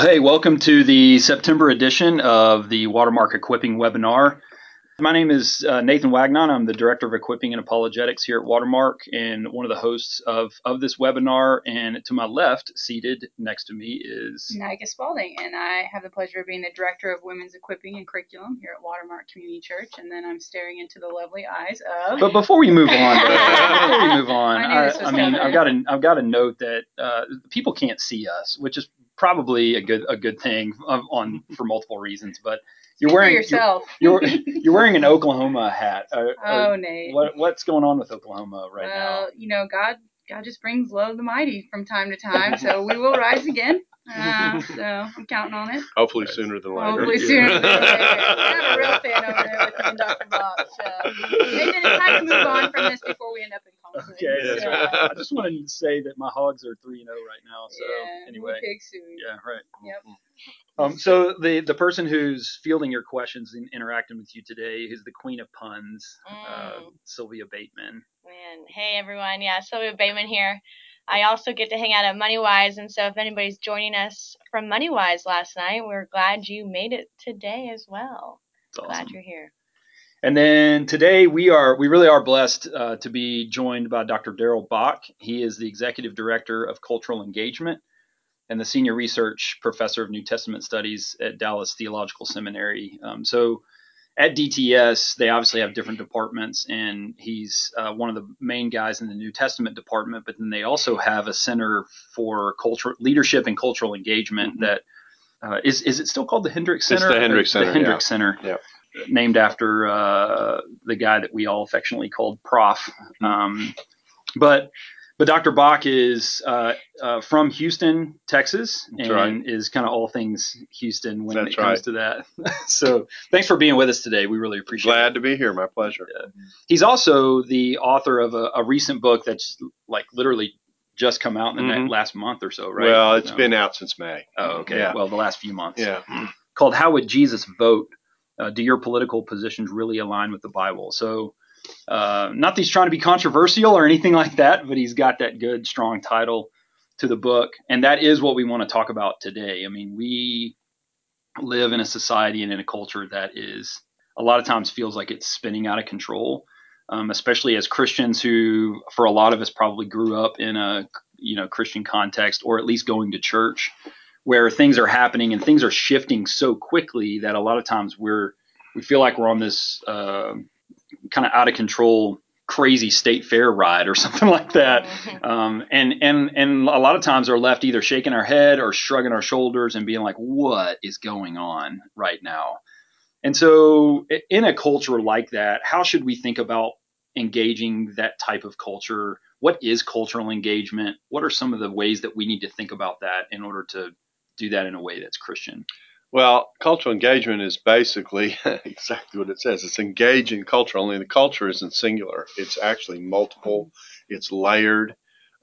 Well, hey, welcome to the September edition of the Watermark Equipping webinar. My name is uh, Nathan Wagnon. I'm the Director of Equipping and Apologetics here at Watermark and one of the hosts of, of this webinar. And to my left, seated next to me, is Nika Spaulding, and I have the pleasure of being the Director of Women's Equipping and Curriculum here at Watermark Community Church. And then I'm staring into the lovely eyes of. But before we move on, before we move on, I I, I mean. I've got to I've got to note that uh, people can't see us, which is probably a good a good thing on for multiple reasons. But you're wearing yourself. You're, you're you're wearing an Oklahoma hat. Uh, uh, oh, Nate. what what's going on with Oklahoma right now? well, you know, God, God just brings low the mighty from time to time, so we will rise again. Uh, so I'm counting on it. Hopefully sooner than later. Hopefully Yeah. sooner than later. I have a real fan over there with me Dr. Bob. So Nathan, it's time to move on from this before we end up in conflict. Okay, that's So, right. I just wanted to say that my hogs are three and zero right now. So yeah, anyway, pig soon. yeah, right. Yep. Um, so the the person who's fielding your questions and interacting with you today is the queen of puns, uh, Mm. Sylvia Bateman. Man, hey everyone. Yeah, Sylvia Bateman here. I also get to hang out at MoneyWise, and so if anybody's joining us from MoneyWise last night, we're glad you made it today as well. It's Glad you're here. And then today we are we really are blessed uh, to be joined by Dr. Darrell Bock. He is the executive director of cultural engagement and the senior research professor of New Testament studies at Dallas Theological Seminary. Um, so at DTS, they obviously have different departments, and he's uh, one of the main guys in the New Testament department. But then they also have a center for culture leadership and cultural engagement Mhm. that uh, is is it still called the Hendricks Center? It's the Hendricks Center, The Hendricks yeah. Center. Yep. Named after uh, the guy that we all affectionately called Prof. Mm-hmm. Um, but but Dr. Bock is uh, uh, from Houston, Texas, and right. is kind of all things Houston when That's it comes right. to that. so thanks for being with us today. We really appreciate Glad it. Glad to be here. My pleasure. He's also the author of a, a recent book that's like literally just come out in the Mhm. last month or so, right? Well, it's Um, been out since May. oh, okay. Yeah. Well, the last few months. Yeah. Called "How Would Jesus Vote?" Uh, do your political positions really align with the Bible? So, uh, not that he's trying to be controversial or anything like that, but he's got that good, strong title to the book, and that is what we want to talk about today. I mean, we live in a society and in a culture that is a lot of times feels like it's spinning out of control, um, especially as Christians who, for a lot of us, probably grew up in a you know Christian context or at least going to church, where things are happening and things are shifting so quickly that a lot of times we're we feel like we're on this uh, kind of out of control crazy state fair ride or something like that um, and and and a lot of times are left either shaking our head or shrugging our shoulders and being like, "What is going on right now?" And so, in a culture like that, how should we think about engaging that type of culture? What is cultural engagement? What are some of the ways that we need to think about that in order to do that in a way that's Christian? Well, cultural engagement is basically exactly what it says. It's engaging culture, only the culture isn't singular. It's actually multiple. It's layered.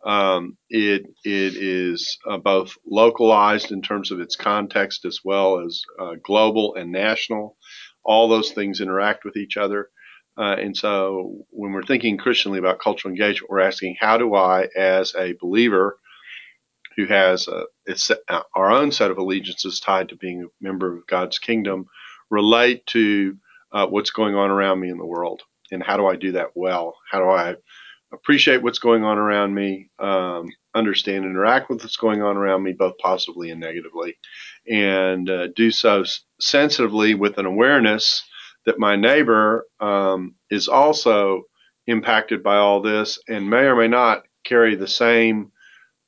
Um, it it is uh, both localized in terms of its context as well as uh, global and national. All those things interact with each other. Uh, and so, when we're thinking Christianly about cultural engagement, we're asking, how do I, as a believer, who has a, it's uh, our own set of allegiances tied to being a member of God's kingdom, relate to uh, what's going on around me in the world, and how do I do that well? How do I appreciate what's going on around me, um, understand and interact with what's going on around me, both positively and negatively, and uh, do so sensitively with an awareness that my neighbor um, is also impacted by all this and may or may not carry the same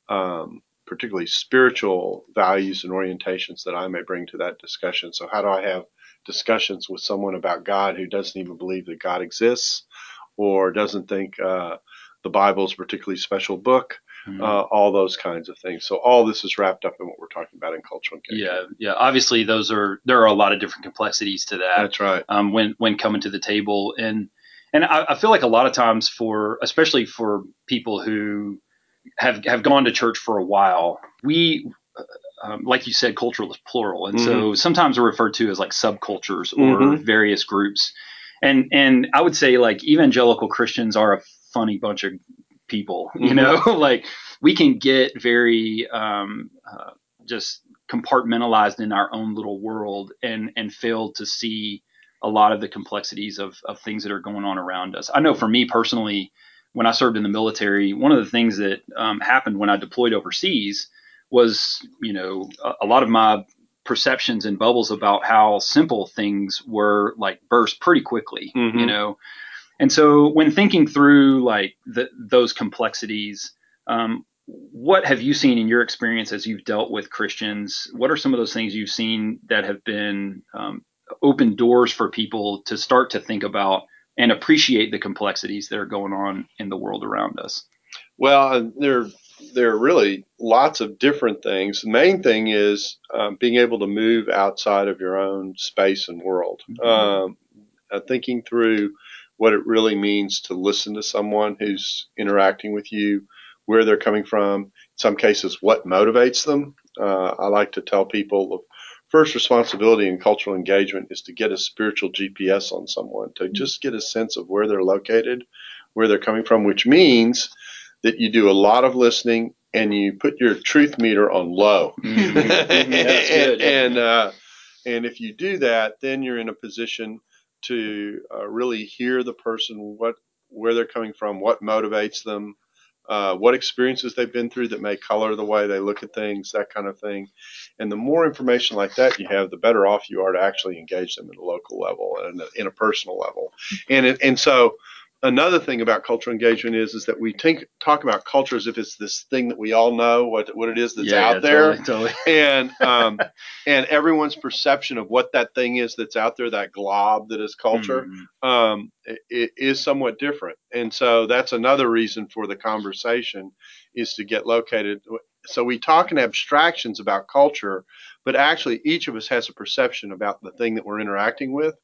um, particularly spiritual values and orientations that I may bring to that discussion. So, how do I have discussions with someone about God who doesn't even believe that God exists or doesn't think uh, the Bible is a particularly special book? Mhm. Uh, all those kinds of things. So, all this is wrapped up in what we're talking about in cultural engagement. yeah, yeah. Obviously, those are there are a lot of different complexities to that. That's right. um, when when coming to the table and and I, I feel like a lot of times for especially for people who have have gone to church for a while we um, like you said cultural is plural and so sometimes we're referred to as like subcultures or Mhm. various groups and and I would say like evangelical Christians are a funny bunch of people you Mhm. know like we can get very um, uh, just compartmentalized in our own little world and and failed to see a lot of the complexities of of things that are going on around us. I know for me personally, when I served in the military, one of the things that um, happened when I deployed overseas was, you know, a, a lot of my perceptions and bubbles about how simple things were like burst pretty quickly, Mhm. you know. And so when thinking through like the, those complexities, um, what have you seen in your experience as you've dealt with Christians? What are some of those things you've seen that have been um, open doors for people to start to think about and appreciate the complexities that are going on in the world around us? Well, there there are really lots of different things. The main thing is um, being able to move outside of your own space and world. Mhm. Um, uh, thinking through what it really means to listen to someone who's interacting with you, where they're coming from, in some cases, what motivates them. Uh, I like to tell people first responsibility in cultural engagement is to get a spiritual GPS on someone, to just get a sense of where they're located, where they're coming from, which means that you do a lot of listening and you put your truth meter on low. Mhm. That's and uh, and if you do that, then you're in a position to uh, really hear the person, what where they're coming from, what motivates them, uh, what experiences they've been through that may color the way they look at things, that kind of thing. And the more information like that you have, the better off you are to actually engage them at a local level and in a personal level. And it, and so another thing about cultural engagement is is that we think talk about culture as if it's this thing that we all know what what it is that's Yeah, out yeah, there Totally, totally. and um, and everyone's perception of what that thing is that's out there, that glob that is culture, Mhm. um, i- i- is somewhat different. And so that's another reason for the conversation is to get located. So we talk in abstractions about culture, but actually each of us has a perception about the thing that we're interacting with.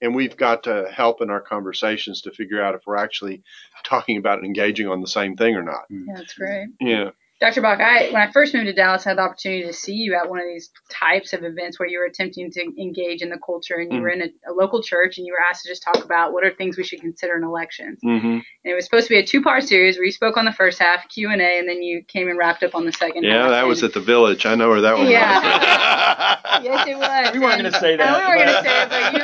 And we've got to help in our conversations to figure out if we're actually talking about and engaging on the same thing or not. Yeah, that's great. Yeah. Dr. Bock, I when I first moved to Dallas, I had the opportunity to see you at one of these types of events where you were attempting to engage in the culture, and you were in a, a local church, and you were asked to just talk about what are things we should consider in elections. Mm-hmm. And it was supposed to be a two-part series where you spoke on the first half, Q and A, and then you came and wrapped up on the second half. Yeah, that was at the village. I know where that one Yeah. was. Yes, it was. We weren't gonna say that, we weren't going to say it, but you're right.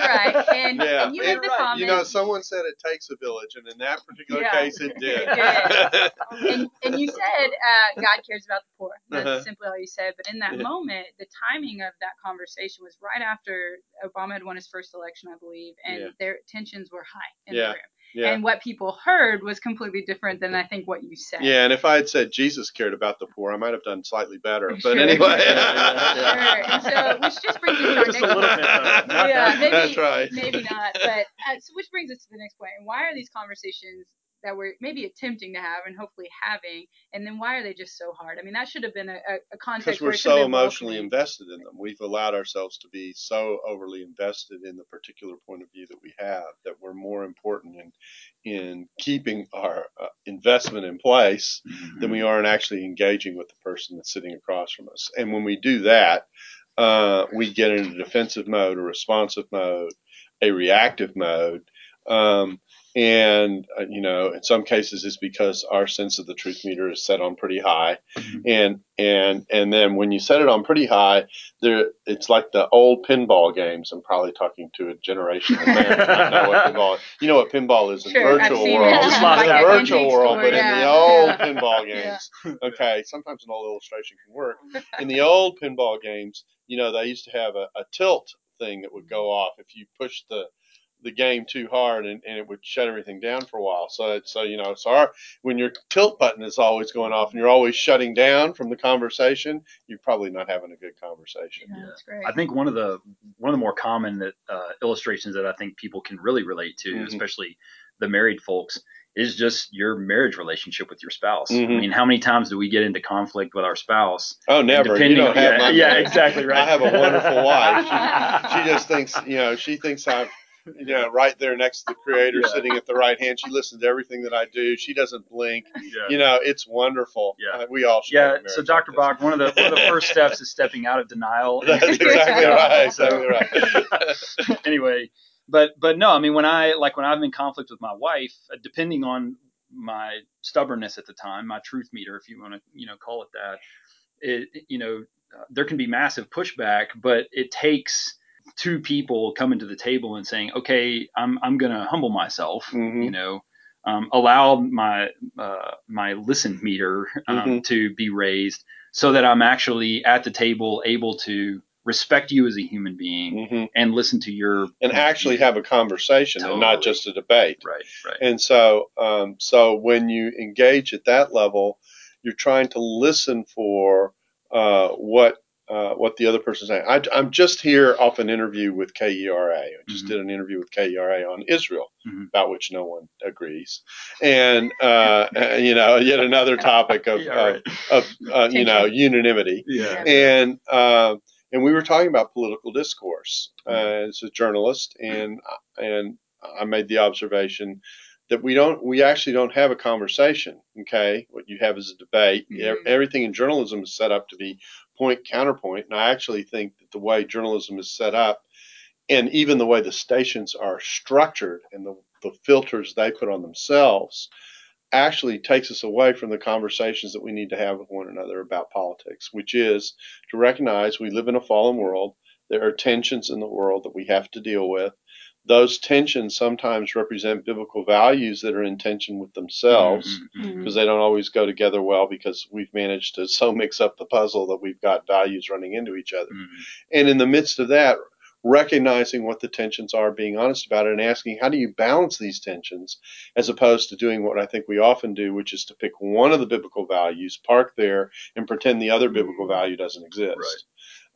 And, Yeah. and you the right. You know, someone said it takes a village, and in that particular Yeah, case, it did. it and, and you said uh, God cares about the poor. That's Uh-huh. simply all you said. But in that Yeah. moment, the timing of that conversation was right after Obama had won his first election, I believe, and their tensions were high in Yeah. the room. Yeah. And what people heard was completely different than I think what you said. Yeah, and if I had said Jesus cared about the poor, I might have done slightly better. But Sure. anyway. Yeah, yeah, yeah. Sure. And so, which just brings us to our Just next point. bit, though. Not yeah, maybe, That's right. maybe not. But uh, so, which brings us to the next point. And why are these conversations that we're maybe attempting to have and hopefully having, and then why are they just so hard? I mean, that should have been a, a, a context Because we're it should have so emotionally welcoming. invested in them. We've allowed ourselves to be so overly invested in the particular point of view that we have that we're more important in in keeping our uh, investment in place than we are in actually engaging with the person that's sitting across from us. And when we do that, uh, we get in a defensive mode, a responsive mode, a reactive mode. Um, and uh, you know, in some cases, it's because our sense of the truth meter is set on pretty high, Mhm. and and and then when you set it on pretty high, there it's like the old pinball games. I'm probably talking to a generation of men know what pinball. You know what pinball is in Sure, I've virtual seen world. it. Just in like the that virtual world, store, but in the old Yeah. pinball Yeah. games, okay, sometimes an old illustration can work. In the old pinball games, you know, they used to have a, a tilt thing that would go off if you pushed the the game too hard and, and it would shut everything down for a while. So it's so you know, so our, when your tilt button is always going off and you're always shutting down from the conversation, you're probably not having a good conversation. Yeah, that's great. I think one of the one of the more common that uh, illustrations that I think people can really relate to, Mhm. especially the married folks, is just your marriage relationship with your spouse. Mhm. I mean, how many times do we get into conflict with our spouse? Oh, And never. You depending don't on- have yeah, my yeah, exactly right. I have a wonderful wife. She, she just thinks, you know, she thinks I'm, know, right there next to the creator, Yeah. sitting at the right hand. She listens to everything that I do. She doesn't blink. Yeah. You know, it's wonderful. Yeah. Uh, we all should. Yeah, so Dr. Bock, one of the one of the first steps is stepping out of denial. That's exactly right. Exactly right. anyway, but but no, I mean when I like when I'm in conflict with my wife, uh, depending on my stubbornness at the time, my truth meter, if you want to you know call it that, it you know there can be massive pushback, but it takes two people coming to the table and saying, "Okay, I'm I'm going to humble myself," Mhm. you know, um, allow my uh, my listen meter um, Mhm. to be raised, so that I'm actually at the table able to respect you as a human being hmm and listen to your and actually have a conversation and not just a debate. right, right, And so, um, so when you engage at that level, you're trying to listen for uh, what uh, what the other person's saying. I, I'm just here off an interview with KERA. I just Mhm. did an interview with KERA on Israel, Mhm. about which no one agrees, and uh, you know, yet another topic of Yeah, right. of uh, you know unanimity yeah, and uh, and we were talking about political discourse uh, Mhm. as a journalist, and and I made the observation that we don't we actually don't have a conversation. Okay, what you have is a debate. Mhm. Everything in journalism is set up to be point counterpoint, and I actually think that the way journalism is set up, and even the way the stations are structured, and the the filters they put on themselves actually takes us away from the conversations that we need to have with one another about politics, which is to recognize we live in a fallen world. There are tensions in the world that we have to deal with. Those tensions sometimes represent biblical values that are in tension with themselves Mhm, mhm. because they don't always go together well because we've managed to so mix up the puzzle that we've got values running into each other. Mhm. And in the midst of that, recognizing what the tensions are, being honest about it, and asking how do you balance these tensions as opposed to doing what I think we often do, which is to pick one of the biblical values, park there, and pretend the other biblical value doesn't exist.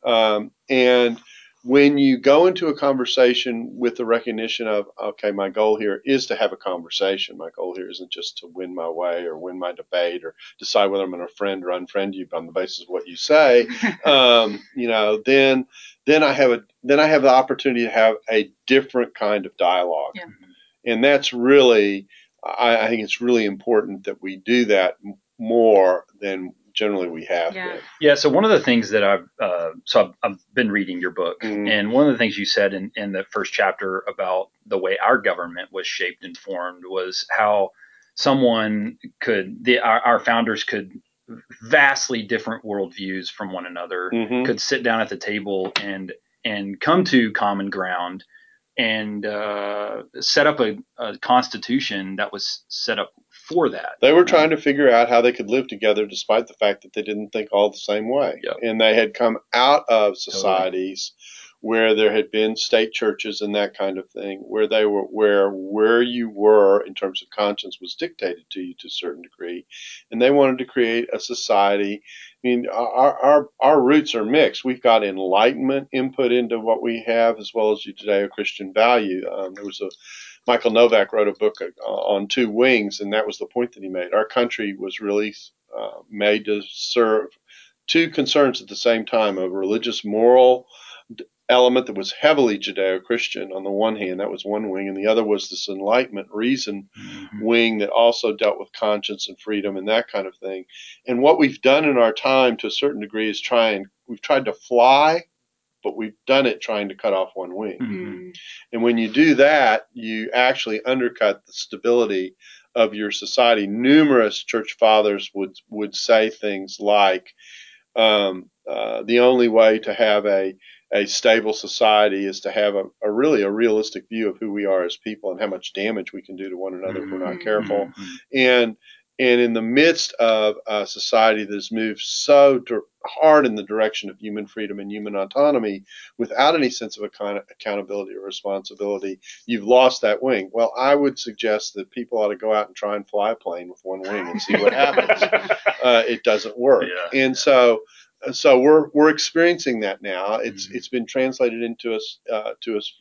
Um, and when you go into a conversation with the recognition of, okay, my goal here is to have a conversation. My goal here isn't just to win my way or win my debate or decide whether I'm going to friend or unfriend you on the basis of what you say. um, you know, then then I have a then I have the opportunity to have a different kind of dialogue, Yeah. and that's really I, I think it's really important that we do that more than generally we have Yeah. been. Yeah. So one of the things that I've uh, so I've, I've been reading your book, Mhm. and one of the things you said in, in the first chapter about the way our government was shaped and formed was how someone could the our, our founders could vastly different worldviews from one another Mhm. could sit down at the table and and come to common ground and uh, set up a, a constitution that was set up for that. They were trying to figure out how they could live together despite the fact that they didn't think all the same way. Yep. And they had come out of societies where there had been state churches and that kind of thing, where they were where where you were in terms of conscience was dictated to you to a certain degree. And they wanted to create a society. I mean, our our, our roots are mixed. We've got enlightenment input into what we have as well as Judeo Christian value. Um, there was a Michael Novak wrote a book uh, on two wings, and that was the point that he made. Our country was really uh, made to serve two concerns at the same time a religious moral element that was heavily Judeo Christian on the one hand, that was one wing, and the other was this enlightenment reason Mhm. wing that also dealt with conscience and freedom and that kind of thing. And what we've done in our time to a certain degree is try and we've tried to fly, but we've done it trying to cut off one wing. Mhm. And when you do that, you actually undercut the stability of your society. Numerous church fathers would would say things like, um, uh, "The only way to have a a stable society is to have a, a really a realistic view of who we are as people and how much damage we can do to one another if we're not Mhm. careful." Mhm. and and in the midst of a society that has moved so hard in the direction of human freedom and human autonomy without any sense of account- accountability or responsibility, you've lost that wing. Well, I would suggest that people ought to go out and try and fly a plane with one wing and see what happens. Uh, it doesn't work, Yeah, and so. So we're we're experiencing that now. It's Mhm. it's been translated into us uh, to us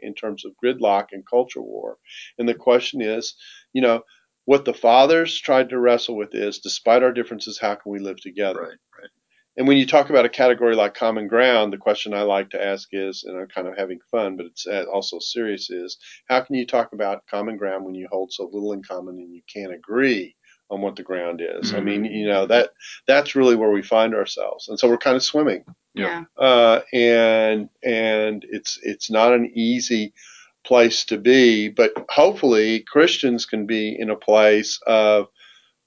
in terms of gridlock and culture war, and the question is, you know, what the fathers tried to wrestle with is despite our differences, how can we live together? Right, right. And when you talk about a category like common ground, the question I like to ask is, and I'm kind of having fun, but it's uh, also serious, is how can you talk about common ground when you hold so little in common and you can't agree on what the ground is? I mean, you know, that that's really where we find ourselves. And so we're kind of swimming Yeah. uh, and and it's it's not an easy place to be, but hopefully Christians can be in a place of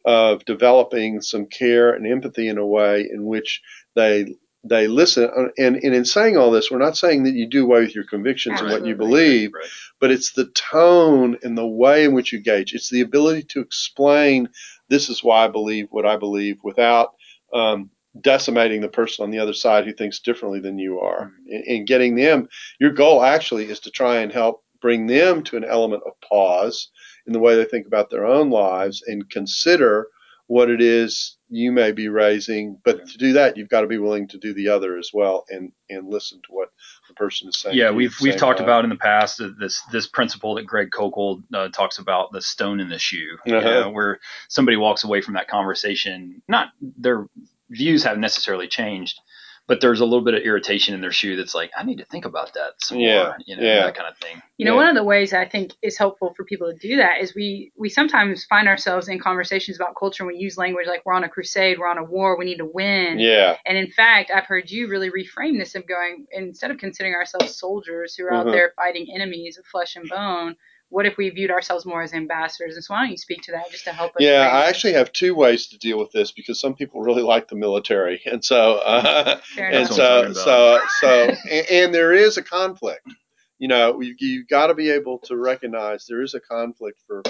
of developing some care and empathy in a way in which they they listen. And, and in saying all this, we're not saying that you do away with your convictions and what you believe, Right. but it's the tone and the way in which you gauge. It's the ability to explain this is why I believe what I believe without um, decimating the person on the other side who thinks differently than you are. And, and getting them, your goal actually is to try and help bring them to an element of pause in the way they think about their own lives and consider what it is you may be raising. But to do that, you've got to be willing to do the other as well and, and listen to what the person is saying. Yeah, we've we've talked time. about in the past uh, this this principle that Greg Koukl uh, talks about the stone in the shoe, Uh-huh. know, where somebody walks away from that conversation, not their views haven't necessarily changed, but there's a little bit of irritation in their shoe that's like, I need to think about that some Yeah, more, you know, yeah. that kind of thing. You know, Yeah. one of the ways I think is helpful for people to do that is we we sometimes find ourselves in conversations about culture and we use language like we're on a crusade, we're on a war, we need to win. Yeah, And in fact, I've heard you really reframe this of going instead of considering ourselves soldiers who are out Mhm. there fighting enemies of flesh and bone, what if we viewed ourselves more as ambassadors? And so why don't you speak to that just to help us? yeah. frame I actually have two ways to deal with this because some people really like the military, and so uh, and enough. That's what I'm so so so and, and there is a conflict. You know, you you got to be able to recognize there is a conflict for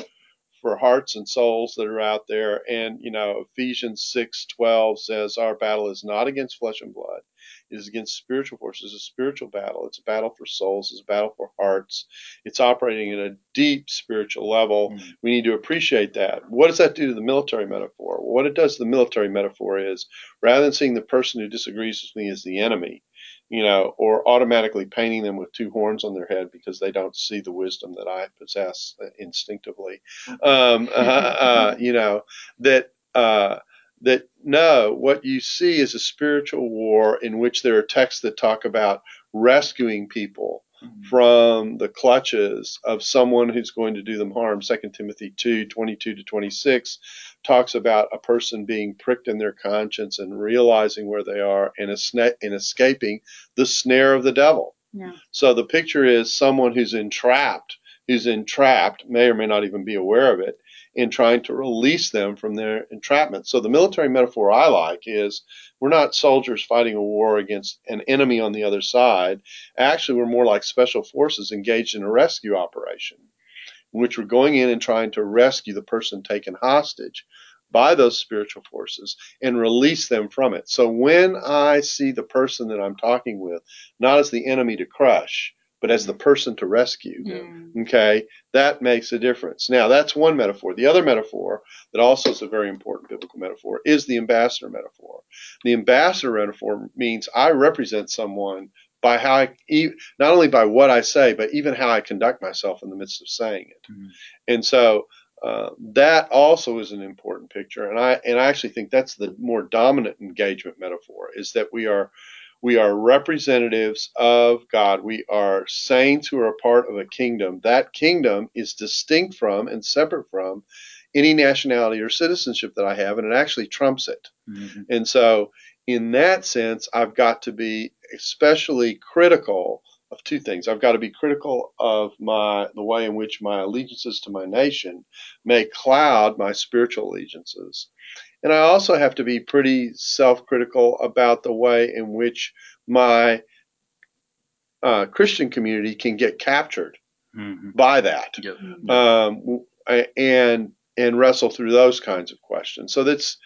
for hearts and souls that are out there. And you know, Ephesians six twelve says our battle is not against flesh and blood; it is against spiritual forces. It's a spiritual battle. It's a battle for souls. It's a battle for hearts. It's operating at a deep spiritual level. Mhm. We need to appreciate that. What does that do to the military metaphor? Well, what it does to the military metaphor is rather than seeing the person who disagrees with me as the enemy, you know, or automatically painting them with two horns on their head because they don't see the wisdom that I possess uh, instinctively. Um, uh, uh, you know, that, uh, that no, what you see is a spiritual war in which there are texts that talk about rescuing people Mhm. from the clutches of someone who's going to do them harm. 2 Timothy 2 22 to 26 talks about a person being pricked in their conscience and realizing where they are and, esna- and escaping the snare of the devil. Yeah. So the picture is someone who's entrapped, who's entrapped, may or may not even be aware of it, in trying to release them from their entrapment. So the military metaphor I like is we're not soldiers fighting a war against an enemy on the other side. Actually, we're more like special forces engaged in a rescue operation, in which we're going in and trying to rescue the person taken hostage by those spiritual forces and release them from it. So when I see the person that I'm talking with, not as the enemy to crush, but as the person to rescue, Mm. okay, that makes a difference. Now, that's one metaphor. The other metaphor that also is a very important biblical metaphor is the ambassador metaphor. The ambassador metaphor means I represent someone by how I, not only by what I say, but even how I conduct myself in the midst of saying it. Mhm. And so uh, that also is an important picture, and I and I actually think that's the more dominant engagement metaphor is that we are we are representatives of God. We are saints who are a part of a kingdom. That kingdom is distinct from and separate from any nationality or citizenship that I have, and it actually trumps it. Mhm. And so, in that sense, I've got to be especially critical of two things. I've got to be critical of my the way in which my allegiances to my nation may cloud my spiritual allegiances. And I also have to be pretty self-critical about the way in which my uh, Christian community can get captured Mhm. by that Yep. um, and and wrestle through those kinds of questions. So that's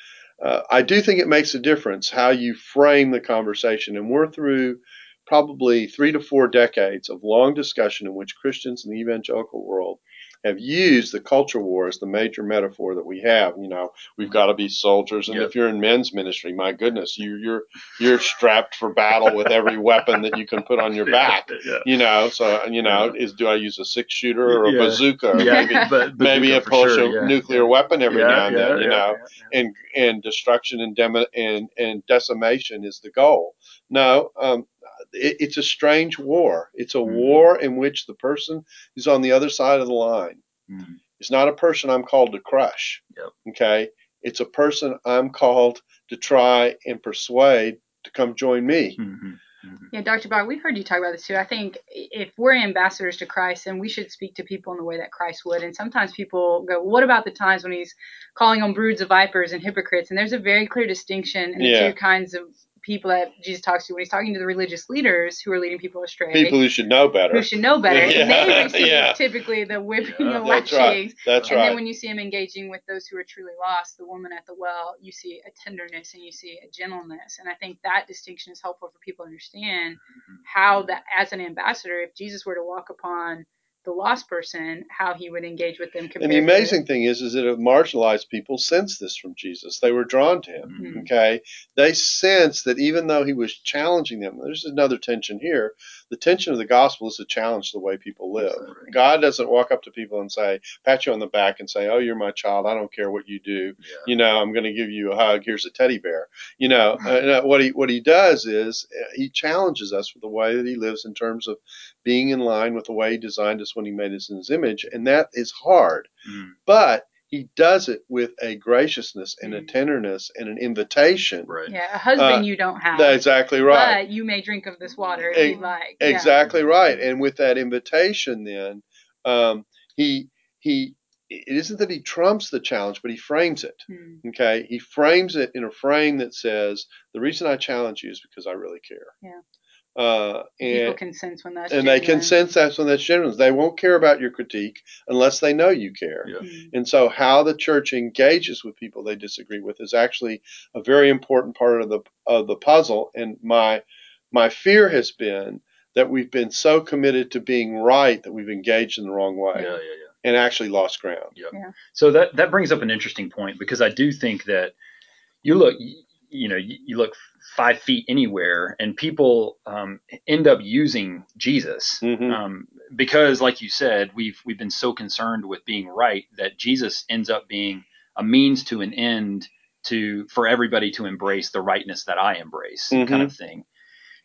uh, I do think it makes a difference how you frame the conversation, and we're through probably three to four decades of long discussion in which Christians in the evangelical world have used the culture war as the major metaphor that we have. You know, we've got to be soldiers, and Yep. if you're in men's ministry, my goodness, you, you're you're strapped for battle with every weapon that you can put on your back. Yeah. You know, so you know, is do I use a six shooter or a Yeah. bazooka or Yeah, maybe but maybe a bazooka for sure, yeah. nuclear weapon every Yeah, now and then, yeah, you know, yeah, yeah. and and destruction and demo, and and decimation is the goal. No, um, it, it's a strange war. It's a Mhm. war in which the person who's on the other side of the line Mhm. is not a person I'm called to crush. Yep. Okay, it's a person I'm called to try and persuade to come join me. Mhm. Mhm. Yeah, Dr. Bock, we've heard you talk about this too. I think if we're ambassadors to Christ, then we should speak to people in the way that Christ would. And sometimes people go, what about the times when he's calling on broods of vipers and hypocrites? And there's a very clear distinction in the Yeah. two kinds of people that Jesus talks to when he's talking to the religious leaders who are leading people astray. People who should know better. who should know better, and they Yeah, receive yeah. typically the whipping Yeah, and That's right. That's and right. then when you see him engaging with those who are truly lost, the woman at the well, you see a tenderness and you see a gentleness. And I think that distinction is helpful for people to understand Mm-hmm. how that as an ambassador, if Jesus were to walk upon the lost person, how he would engage with them. And the amazing thing is, is that marginalized people sensed this from Jesus. They were drawn to him. Mhm. Okay, they sensed that even though he was challenging them, there's another tension here. The tension of the gospel is to challenge the way people live. Absolutely. God doesn't walk up to people and say, pat you on the back and say, "Oh, you're my child. I don't care what you do. Yeah. You know, I'm going to give you a hug. Here's a teddy bear." You know, uh, what he what he does is uh, he challenges us with the way that he lives in terms of being in line with the way he designed us when he made us in his image, and that is hard Mm, but he does it with a graciousness and a Mm. tenderness and an invitation. right. yeah, a husband Uh, you don't have. That's exactly right. But you may drink of this water if Ex- you'd like. Yeah. Exactly right. And with that invitation, then um, he he it isn't that he trumps the challenge, but he frames it. Hmm. Okay, he frames it in a frame that says, "The reason I challenge you is because I really care." Yeah. Uh, People and can sense when that's and they can sense that's when that's genuine. They won't care about your critique unless they know you care. Yeah. Hmm. And so, how the church engages with people they disagree with is actually a very important part of the of the puzzle. And my my fear has been that we've been so committed to being right that we've engaged in the wrong way Yeah, yeah, yeah. and actually lost ground. Yeah. So that that brings up an interesting point because I do think that you look, you know, you, you look five feet anywhere, and people um, end up using Jesus Mhm. um, because, like you said, we've we've been so concerned with being right that Jesus ends up being a means to an end to for everybody to embrace the rightness that I embrace, Mhm. kind of thing.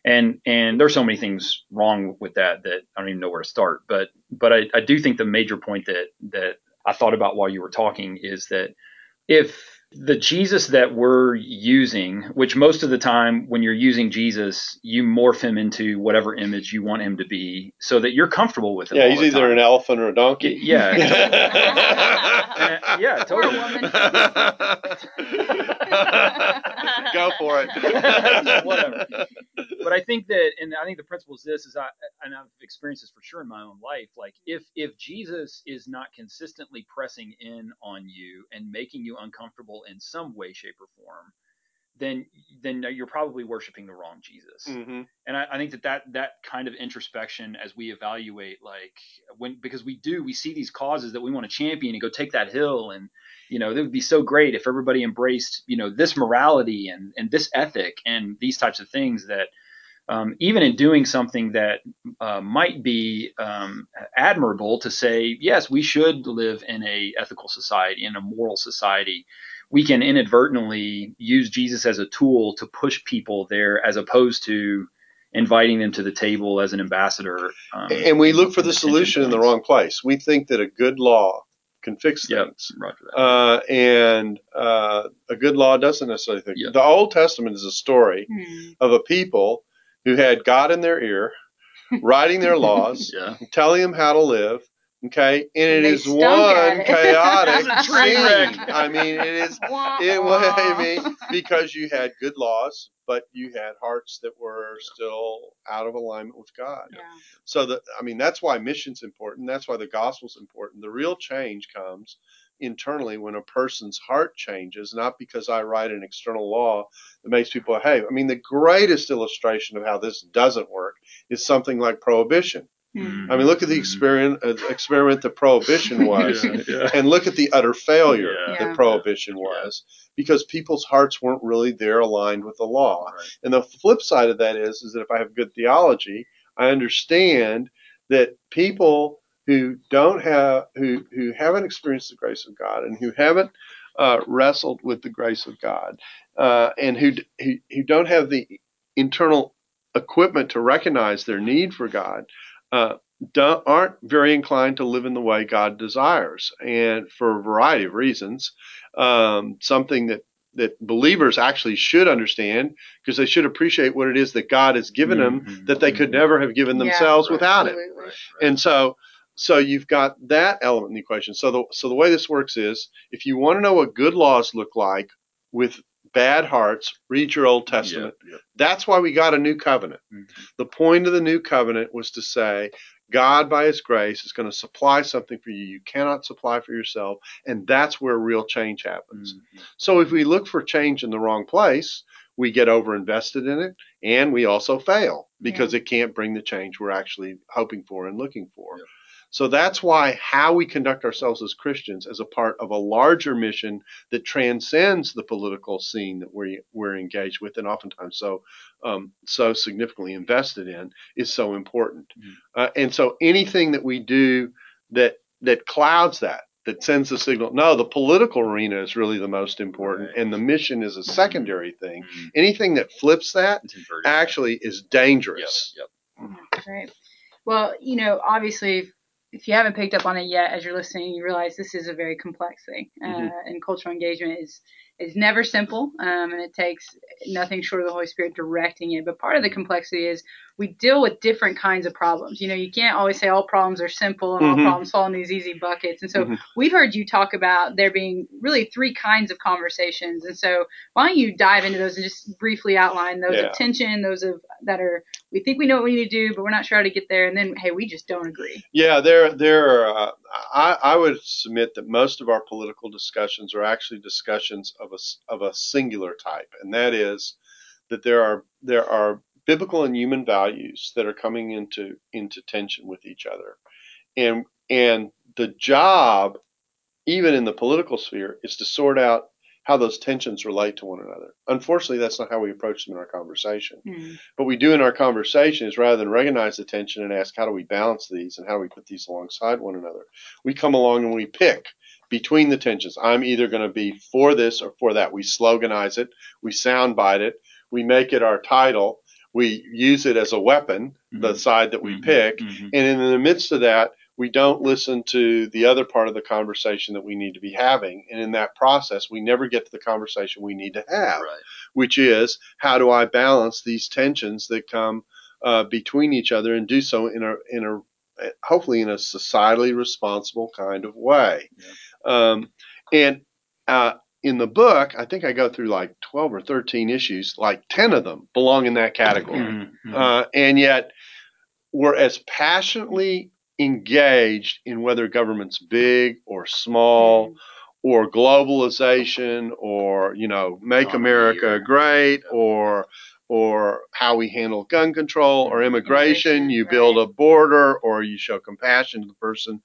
And and there's so many things wrong with that that I don't even know where to start. But but I, I do think the major point that that I thought about while you were talking is that if the Jesus that we're using, which most of the time when you're using Jesus, you morph him into whatever image you want him to be, so that you're comfortable with him. Yeah, all he's the either time. an elephant or a donkey. Yeah, And, yeah, Or a totally. Go for it. Whatever. But I think that, and I think the principle is this: is I, and I've experienced this for sure in my own life. Like if if Jesus is not consistently pressing in on you and making you uncomfortable in some way, shape, or form, then then you're probably worshiping the wrong Jesus. hmm And I, I think that, that that kind of introspection as we evaluate, like when because we do we see these causes that we want to champion and go take that hill, and you know it would be so great if everybody embraced you know this morality and and this ethic and these types of things that um, even in doing something that uh, might be um, admirable to say yes we should live in a ethical society in a moral society we can inadvertently use jesus as a tool to push people there as opposed to inviting them to the table as an ambassador um, And we look for the attention solution in the wrong place. We think that a good law can fix things. Roger that. Uh, and uh, a good law doesn't necessarily think. Yeah. The Old Testament is a story Hmm. of a people who had God in their ear, writing their laws, yeah telling them how to live. Okay, and, it they is one it. chaotic scene. I mean, it is. It was I mean, because you had good laws, but you had hearts that were still out of alignment with God. Yeah. So that I mean, that's why mission's important. That's why the gospel's important. The real change comes internally when a person's heart changes, not because I write an external law that makes people behave. I mean, the greatest illustration of how this doesn't work is something like prohibition. Hmm. I mean, look at the experiment, uh, experiment that prohibition was, yeah, yeah. and look at the utter failure Yeah. Yeah. that prohibition was, because people's hearts weren't really there aligned with the law. Right. And the flip side of that is, is that if I have good theology, I understand that people who don't have, who who haven't experienced the grace of God and who haven't uh, wrestled with the grace of God, uh, and who, who who don't have the internal equipment to recognize their need for God, uh, don't, aren't very inclined to live in the way God desires, and for a variety of reasons. Um, something that that believers actually should understand because they should appreciate what it is that God has given them Mhm. that they could never have given Yeah, themselves right, without it. Right, right. And so so you've got that element in the equation. So the so the way this works is if you want to know what good laws look like with bad hearts. Read your Old Testament. That's why we got a new covenant. Mhm. The point of the new covenant was to say, God, by His grace, is going to supply something for you you cannot supply for yourself, and that's where real change happens. Mhm. So if we look for change in the wrong place, we get over invested in it, and we also fail because it can't bring the change we're actually hoping for and looking for. Yep. So that's why how we conduct ourselves as Christians as a part of a larger mission that transcends the political scene that we, we're engaged with and oftentimes so um, so significantly invested in is so important. Mhm. Uh, and so anything that we do that that clouds that, that sends the signal, no, the political arena is really the most important, Right. and the mission is a secondary thing. Mhm. Anything that flips that actually is Yep, dangerous. yep. Right. Well, you know, obviously, if, you haven't picked up on it yet as you're listening, you realize this is a very complex thing, uh, Mhm. and cultural engagement is is never simple, um, and it takes nothing short of the Holy Spirit directing it. But part of the complexity is we deal with different kinds of problems. You know, you can't always say all problems are simple and all Mhm. problems fall in these easy buckets. And so Mhm. we've heard you talk about there being really three kinds of conversations. And so why don't you dive into those and just briefly outline those Yeah. of tension, those of that are we think we know what we need to do, but we're not sure how to get there, and then hey, we just don't agree. Yeah, there, there. Uh, I, I would submit that most of our political discussions are actually discussions of a s- of a singular type, and that is that there are there are biblical and human values that are coming into into tension with each other, and and the job, even in the political sphere, is to sort out how those tensions relate to one another. Unfortunately, that's not how we approach them in our conversation. Hmm. What we do in our conversation is rather than recognize the tension and ask how do we balance these and how do we put these alongside one another, we come along and we pick between the tensions. I'm either going to be for this or for that. We sloganize it, we soundbite it, we make it our title, we use it as a weapon, the Mhm. side that we Mhm. pick, Mhm. and in the midst of that, we don't listen to the other part of the conversation that we need to be having. And in that process, we never get to the conversation we need to have Right. which is how do I balance these tensions that come uh, between each other and do so in a in a hopefully in a societally responsible kind of way. Um, and uh, in the book, I think I go through like twelve or thirteen issues. Like ten of them belong in that category, Mhm. Mhm. uh, and yet we're as passionately engaged in whether government's big or small or globalization or you know make Economy america great or or how we handle gun control or immigration. you build a border or you show compassion to the person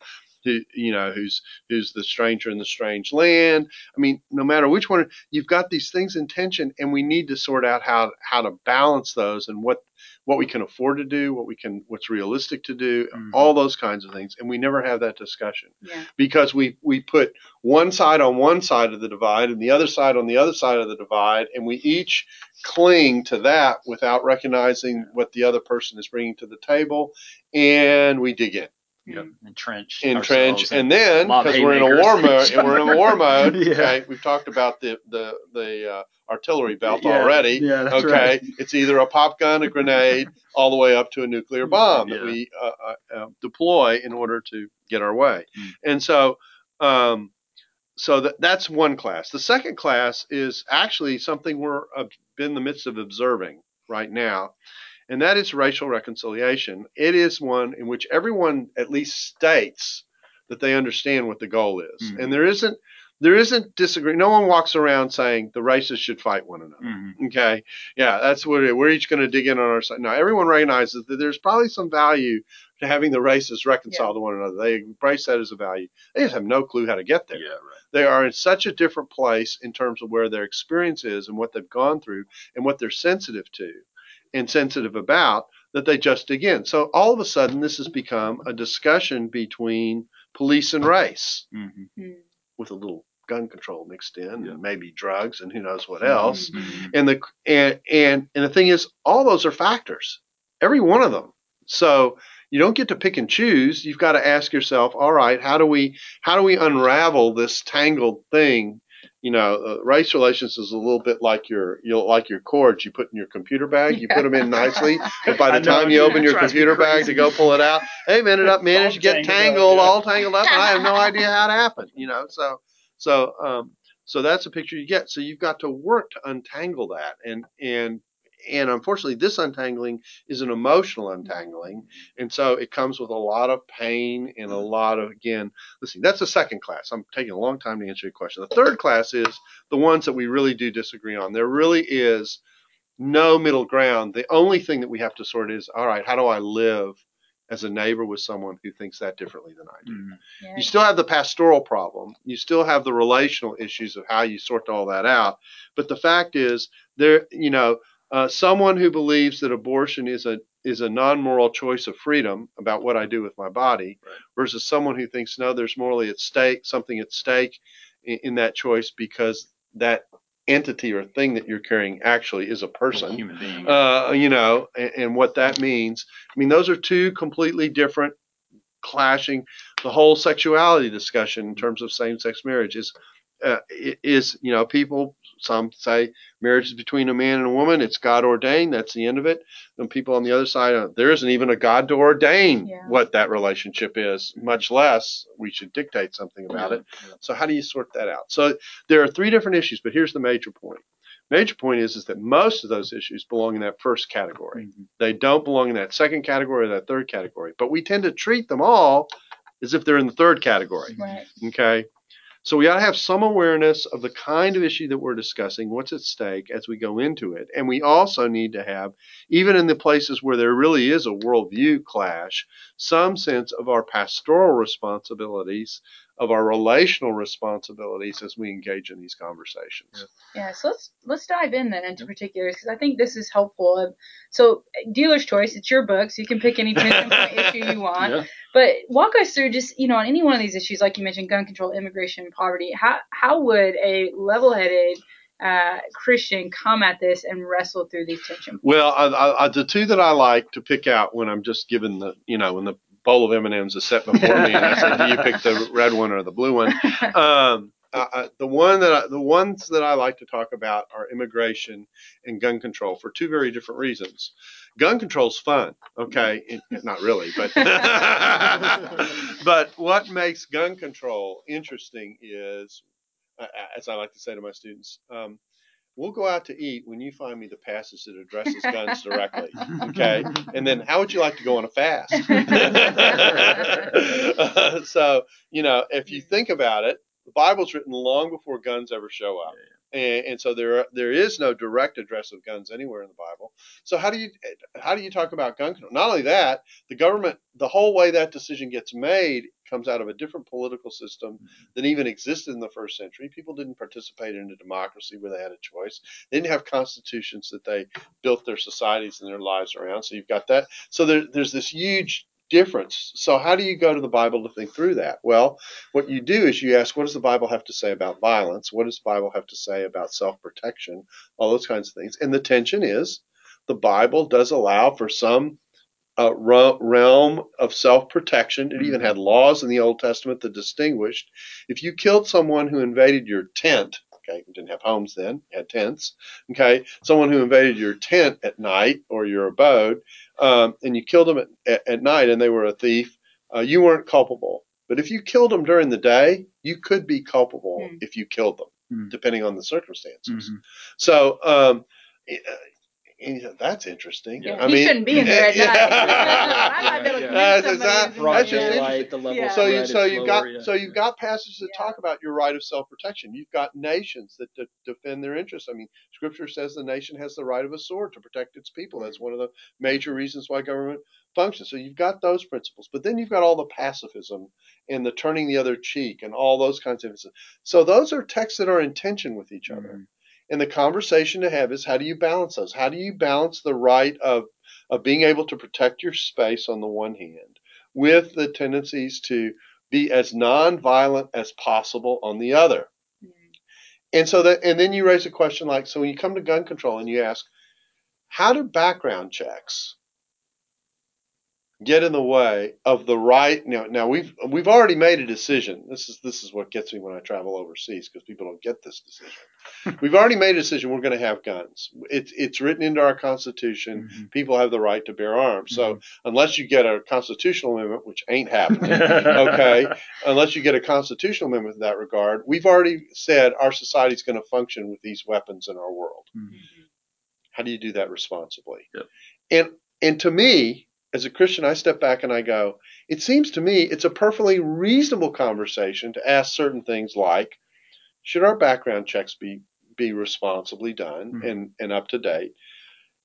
who you know who's who's the stranger in the strange land i mean no matter which one you've got these things in tension and we need to sort out how how to balance those and what what we can afford to do what we can what's realistic to do Mhm. all those kinds of things and we never have that discussion Yeah. because we we put one side on one side of the divide and the other side on the other side of the divide and we each cling to that without recognizing what the other person is bringing to the table and we dig in Yep. Entrench. entrench and then because we're in a war mode and we're in a war mode Yeah. okay we've talked about the the the uh, artillery belt Yeah, already Yeah, that's okay right. it's either a pop gun a grenade all the way up to a nuclear bomb that we uh, uh, uh, deploy in order to get our way Mm. and so um, so that, that's one class the second class is actually something we're uh, in the midst of observing right now and that is racial reconciliation it is one in which everyone at least states that they understand what the goal is Mhm. and there isn't there isn't disagree no one walks around saying the races should fight one another Mhm. Okay. Yeah, that's what it, we're each going to dig in on our side. Now, everyone recognizes that there's probably some value to having the races reconcile to one another. They embrace that as a value. They just have no clue how to get there. Yeah, right. They are in such a different place in terms of where their experience is and what they've gone through and what they're sensitive to and sensitive about that they just dig in. So all of a sudden, this has become a discussion between police and race Mhm. Hmm. with a little gun control mixed in Yeah. and maybe drugs and who knows what else Mhm. and the and and and the thing is all those are factors every one of them so you don't get to pick and choose you've got to ask yourself all right how do we how do we unravel this tangled thing you know uh, race relations is a little bit like your you know, like your cords. You put in your computer bag you put them in nicely and by the time you open your computer bag to go pull it out they've ended up managed to get tangled up, yeah. all tangled up? And i have no idea how it happened you know? So so um So that's a picture you get. So you've got to work to untangle that, and and and unfortunately, this untangling is an emotional untangling, and so it comes with a lot of pain and a lot of again. Listen, that's the second class. I'm taking a long time to answer your question. The third class is the ones that we really do disagree on. There really is no middle ground. The only thing that we have to sort is, all right, how do I live as a neighbor with someone who thinks that differently than I do? Mhm. Yeah. You still have the pastoral problem. You still have the relational issues of how you sort all that out. But the fact is, there, you know, uh, someone who believes that abortion is a is a non-moral choice of freedom about what I do with my body, Right. versus someone who thinks no, there's morally at stake something at stake in, in that choice because that entity or thing that you're carrying actually is a person human being. uh, you know, and, and what that means. I mean, those are two completely different, clashing. The whole sexuality discussion in terms of same-sex marriage is uh, is you know people. Some say marriage is between a man and a woman. It's God ordained. That's the end of it. And people on the other side, uh, there isn't even a God to ordain Yeah. what that relationship is. Much less we should dictate something about it. So how do you sort that out? So there are three different issues, but here's the major point. Major point is is that most of those issues belong in that first category. Mhm. They don't belong in that second category or that third category. But we tend to treat them all as if they're in the third category. Right. Okay. So we ought to have some awareness of the kind of issue that we're discussing, what's at stake as we go into it. And we also need to have, even in the places where there really is a worldview clash, some sense of our pastoral responsibilities, of our relational responsibilities as we engage in these conversations. Yeah, so let's let's dive in then into particulars because I think this is helpful. Uh, So, dealer's choice, it's your book, so you can pick any tension point issue you want. Yeah. But walk us through just you know on any one of these issues, like you mentioned, gun control, immigration, poverty. How how would a level-headed uh, Christian come at this and wrestle through these tension points? Well, I, I, I, the two that I like to pick out when I'm just given the, you know, when the bowl of M&Ms is set before me and I say, do you pick the red one or the blue one? Um, uh, the one that I, the ones that I like to talk about are immigration and gun control for two very different reasons. Gun control's fun, okay? It- not really, but but what makes gun control interesting is, uh, as I like to say to my students, um, we'll go out to eat when you find me the passage that addresses guns directly. Okay, and then how would you like to go on a fast? Uh, so you know, if you think about it, the Bible's written long before guns ever show up, and, and so there are, there is no direct address of guns anywhere in the Bible. So how do you how do you talk about gun control? Not only that, the government, the whole way that decision gets made comes out of a different political system mm-hmm. than even existed in the first century. People didn't participate in a democracy where they had a choice. They didn't have constitutions that they built their societies and their lives around. So you've got that. So there, there's this huge difference. So how do you go to the Bible to think through that? Well, what you do is you ask, what does the Bible have to say about violence? What does the Bible have to say about self-protection? All those kinds of things. And the tension is the Bible does allow for some uh, realm of self protection. It even had laws in the Old Testament that distinguished if you killed someone who invaded your tent, okay, we didn't have homes then, had tents, okay, someone who invaded your tent at night or your abode, um, and you killed them at, at, at night and they were a thief, uh, you weren't culpable. But if you killed them during the day, you could be culpable Hmm. if you killed them, Hmm. depending on the circumstances. Mhm. So, um, and you know, that's interesting. Yeah, I he mean, shouldn't be in there at night. Yeah. I might be able to Yeah. convince That's somebody exact- who's in that's just Yeah. interesting. the level Yeah. so you so you got yeah. so you've got passages that Yeah. talk about your right of self-protection. You've got nations that de- defend their interests. I mean, Scripture says the nation has the right of a sword to protect its people. That's one of the major reasons why government functions. So you've got those principles, but then you've got all the pacifism and the turning the other cheek and all those kinds of things. So those are texts that are in tension with each other. Mhm. And the conversation to have is how do you balance those? How do you balance the right of of being able to protect your space on the one hand with the tendencies to be as nonviolent as possible on the other? And so that and then you raise a question like so when you come to gun control and you ask how do background checks get in the way of the right now now we've we've already made a decision this is this is what gets me when i travel overseas because people don't get this decision we've already made a decision we're going to have guns it's it's written into our constitution Mhm. people have the right to bear arms so Mm-hmm. unless you get a constitutional amendment which ain't happening okay unless you get a constitutional amendment in that regard we've already said our society's going to function with these weapons in our world Mhm. how do you do that responsibly? Yep. And and to me, as a Christian, I step back and I go, it seems to me it's a perfectly reasonable conversation to ask certain things like, should our background checks be be responsibly done Mhm. and, and up to date?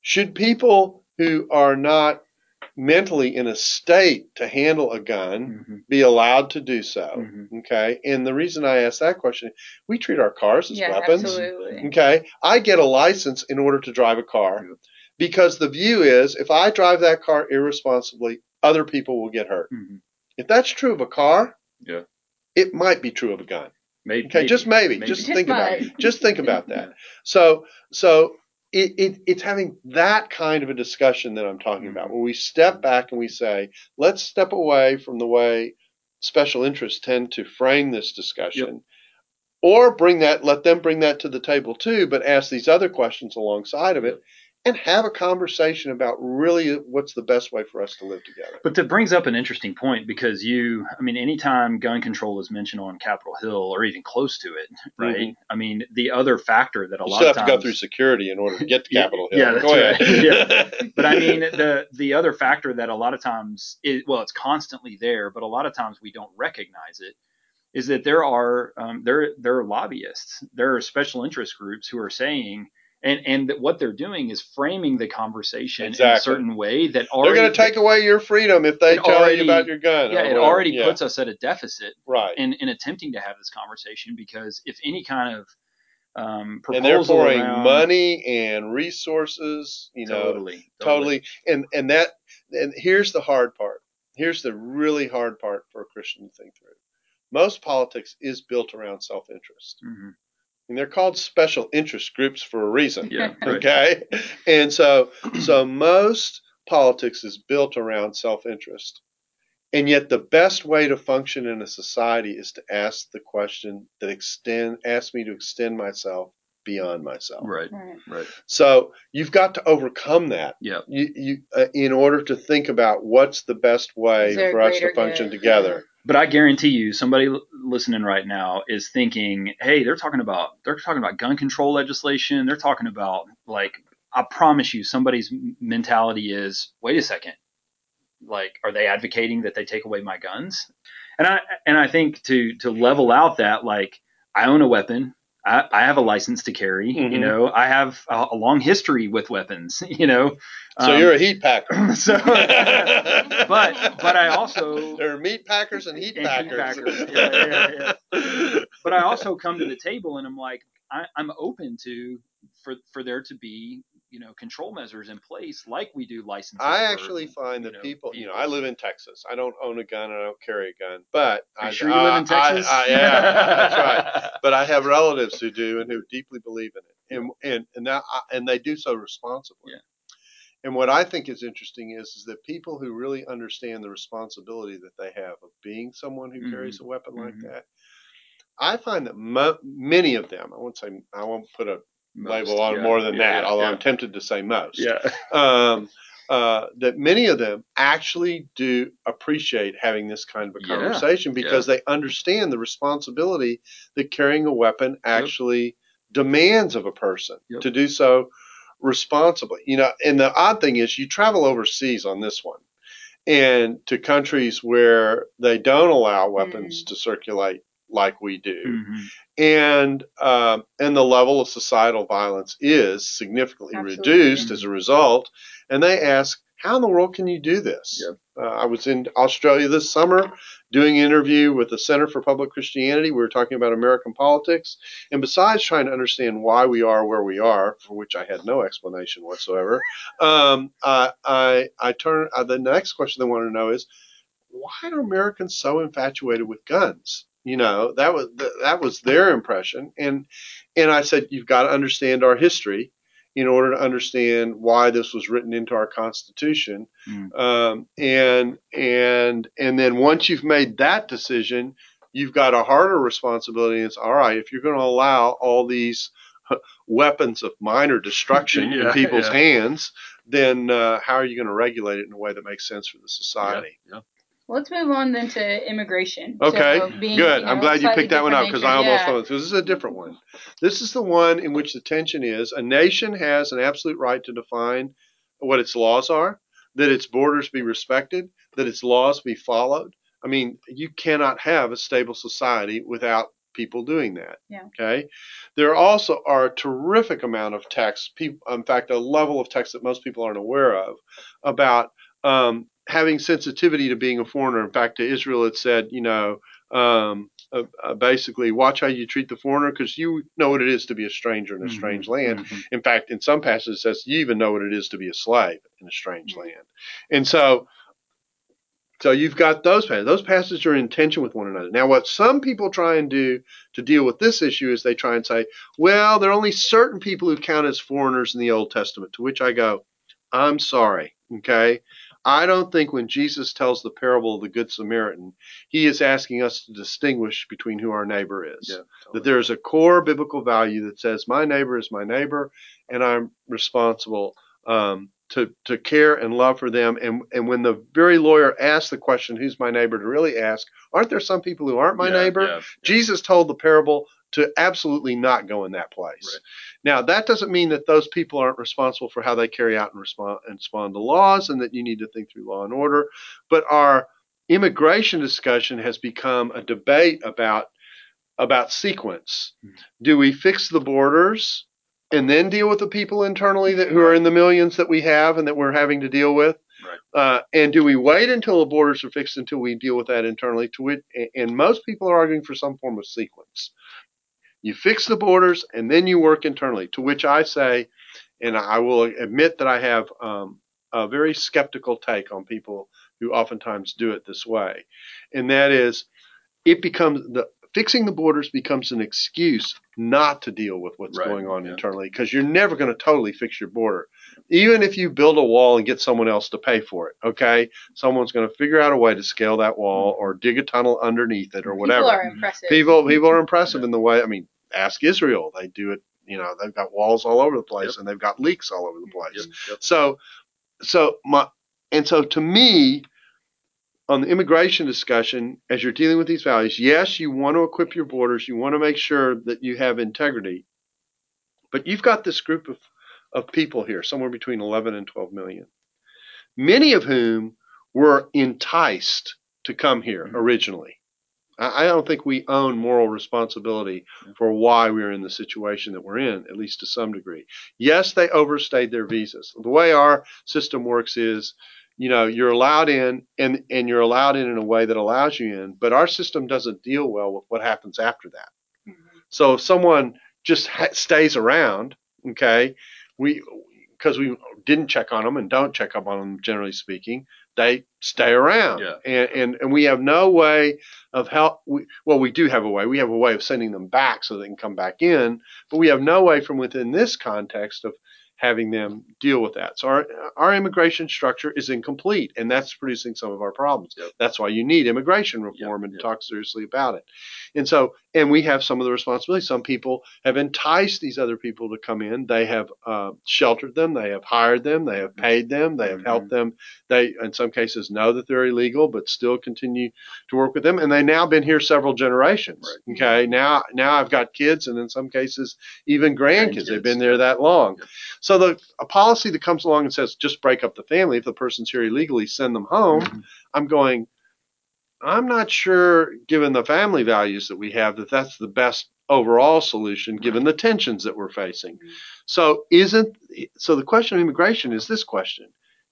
Should people who are not mentally in a state to handle a gun Mhm. be allowed to do so? Mhm. Okay. And the reason I ask that question, we treat our cars as yeah, weapons. absolutely. Okay. I get a license in order to drive a car Yep. Because the view is if I drive that car irresponsibly, other people will get hurt. Mhm. If that's true of a car, Yeah. it might be true of a gun. Maybe, Okay, just maybe, just Just think about it. Just think about that. Yeah. So, so it, it it's having that kind of a discussion that I'm talking about, Mhm. where we step back and we say, let's step away from the way special interests tend to frame this discussion, or bring that, let them bring that to the table too, but ask these other questions alongside of it, Yep. And have a conversation about really what's the best way for us to live together. But that brings up an interesting point because you, I mean, anytime gun control is mentioned on Capitol Hill or even close to it, right? Mhm. I mean, the other factor that a You lot of have times, to go through security in order to get to Capitol Hill. yeah, that's Go right. ahead. but I mean, the the other factor that a lot of times, is, well, it's constantly there, but a lot of times we don't recognize it, is that there are um, there there are lobbyists, there are special interest groups who are saying. And, and that what they're doing is framing the conversation in a certain way that already They're going to take away your freedom if they tell already- you about your gun. yeah, it already Yeah, puts us at a deficit right. in, in attempting to have this conversation because if any kind of um, and they're pouring around, money and resources, you know, totally, totally. And and that and here's the hard part. Here's the really hard part for a Christian to think through. Most politics is built around self-interest, Mhm. And they're called special interest groups for a reason. Yeah, right. Okay, and so so most politics is built around self-interest, and yet the best way to function in a society is to ask the question that extend ask me to extend myself beyond myself. right, Right. right, So you've got to overcome that. yeah, You, you, uh, in order to think about what's the best way Is there a for us to function good? together. But I guarantee you, somebody listening right now is thinking, "Hey, they're talking about they're talking about gun control legislation. They're talking about like I promise you, somebody's mentality is, wait a second, like are they advocating that they take away my guns? And I and I think to to level out that like I own a weapon. I, I have a license to carry. You Mhm. know, I have a, a long history with weapons. You know, So Um, you're a heat packer. so, but but I also there are meat packers and heat And heat packers. packers. Yeah, yeah, but I also come to the table and I'm like, I, I'm open to for for there to be you know control measures in place like we do licensing. I for, actually find that know, people, you know. I live in Texas. I don't own a gun. I don't carry a gun. But Are I, sure you live in Texas? I, I, yeah, that's right. But I have relatives who do and who deeply believe in it, and and and that and they do so responsibly. Yeah. And what I think is interesting is is that people who really understand the responsibility that they have of being someone who Mhm. carries a weapon like Mhm. that, I find that mo- many of them. I won't say I won't put a label on yeah, more than yeah, that, although. I'm tempted to say most Yeah. um, uh, that many of them actually do appreciate having this kind of a conversation because they understand the responsibility that carrying a weapon actually demands of a person Yep. to do so responsibly. You know, and the odd thing is you travel overseas on this one and to countries where they don't allow weapons to circulate like we do Mhm. And um, and the level of societal violence is significantly Absolutely. reduced as a result. And they ask, how in the world can you do this? Yep. Uh, I was in Australia this summer doing an interview with the Center for Public Christianity. We were talking about American politics, and besides trying to understand why we are where we are, for which I had no explanation whatsoever, um, I I, I turn uh, the next question they want to know is why are Americans so infatuated with guns? You know, that was that was their impression, and and I said you've got to understand our history, in order to understand why this was written into our Constitution. Mm. Um, and and and then once you've made that decision, you've got a harder responsibility. It's all right if you're going to allow all these weapons of minor destruction in people's yeah. hands, then uh, how are you going to regulate it in a way that makes sense for the society? Yeah. Let's move on then to immigration. Okay, So being, good. you know, I'm glad you picked that one up because I almost yeah. thought this is a different one. This is the one in which the tension is a nation has an absolute right to define what its laws are, that its borders be respected, that its laws be followed. I mean, you cannot have a stable society without people doing that. Yeah. Okay. There also are a terrific amount of texts, in fact, a level of text that most people aren't aware of, about um, having sensitivity to being a foreigner. In fact, to Israel, it said, you know, um, uh, uh, basically, watch how you treat the foreigner because you know what it is to be a stranger in a Mhm, strange land. mhm. In fact, in some passages, it says you even know what it is to be a slave in a strange Mhm. land. And so, so you've got those passages. Those passages are in tension with one another. Now, what some people try and do to deal with this issue is they try and say, well, there are only certain people who count as foreigners in the Old Testament. To which I go, I'm sorry. Okay. I don't think when Jesus tells the parable of the Good Samaritan, he is asking us to distinguish between who our neighbor is Yeah, that there's a core biblical value that says my neighbor is my neighbor and I'm responsible um, to to care and love for them. And and when the very lawyer asked the question, "Who's my neighbor?" to really ask, aren't there some people who aren't my Yeah, neighbor? yeah. Jesus told the parable to absolutely not go in that place. Right. Now that doesn't mean that those people aren't responsible for how they carry out and respond and respond to laws, and that you need to think through law and order. But our immigration discussion has become a debate about about sequence. Hmm. Do we fix the borders and then deal with the people internally that who are in the millions that we have and that we're having to deal with? Right. Uh, and do we wait until the borders are fixed until we deal with that internally? To it, and most people are arguing for some form of sequence. You fix the borders and then you work internally. To which I say, and I will admit that I have um, a very skeptical take on people who oftentimes do it this way, and that is, it becomes the fixing the borders becomes an excuse not to deal with what's Right, going on yeah. internally because you're never going to totally fix your border. Even if you build a wall and get someone else to pay for it, okay? Someone's going to figure out a way to scale that wall or dig a tunnel underneath it or whatever. People are impressive. People people are impressive Yeah. in the way. I mean, ask Israel. They do it. You know, they've got walls all over the place Yep. and they've got leaks all over the place. Yep, yep. So, so my and so to me, on the immigration discussion, as you're dealing with these values, yes, you want to equip your borders. You want to make sure that you have integrity, but you've got this group of of people here, somewhere between 11 and 12 million, many of whom were enticed to come here Mhm. originally. I I don't think we own moral responsibility for why we're in the situation that we're in, at least to some degree. Yes, they overstayed their visas. The way our system works is, you know, you're allowed in and, and you're allowed in in a way that allows you in, but our system doesn't deal well with what happens after that. Mhm. So if someone just ha- stays around, okay, we because we didn't check on them and don't check up on them, generally speaking, they stay around. Yeah. And, and and we have no way of help. We, well, we do have a way. We have a way of sending them back so they can come back in, but we have no way from within this context of having them deal with that. So our our immigration structure is incomplete, and that's producing some of our problems. Yep. That's why you need immigration reform and yep. talk seriously about it. And so, and we have some of the responsibility. Some people have enticed these other people to come in. They have uh, sheltered them. They have hired them. They have paid them. They have Mhm. helped them. They, in some cases, know that they're illegal, but still continue to work with them. And they've now been here several generations. Right. Okay. Now, now I've got kids, and in some cases, even grandkids. They've been there that long. Yep. So the a policy that comes along and says just break up the family if the person's here illegally, send them home. Mhm. I'm going. I'm not sure, given the family values that we have, that that's the best overall solution, given the tensions that we're facing. So, isn't so? The question of immigration is this question: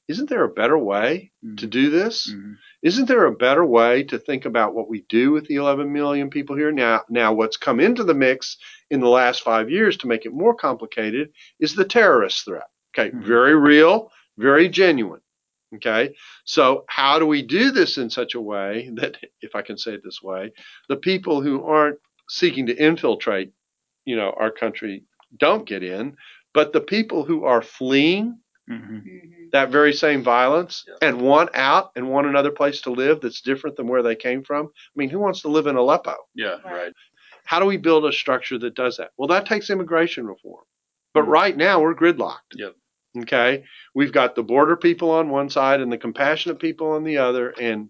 Isn't there a better way to do this? Mhm. Isn't there a better way to think about what we do with the 11 million people here now? Now, what's come into the mix in the last five years to make it more complicated is the terrorist threat. Okay, Mhm. very real, very genuine. Okay, so how do we do this in such a way that, if I can say it this way, the people who aren't seeking to infiltrate, you know, our country don't get in, But the people who are fleeing hmm Mhm. that very same violence Yeah. and want out and want another place to live that's different than where they came from. I mean, who wants to live in Aleppo? Yeah, Right. right. How do we build a structure that does that? Well, that takes immigration reform. But Mhm. right now we're gridlocked. Yep. Okay. We've got the border people on one side and the compassionate people on the other. And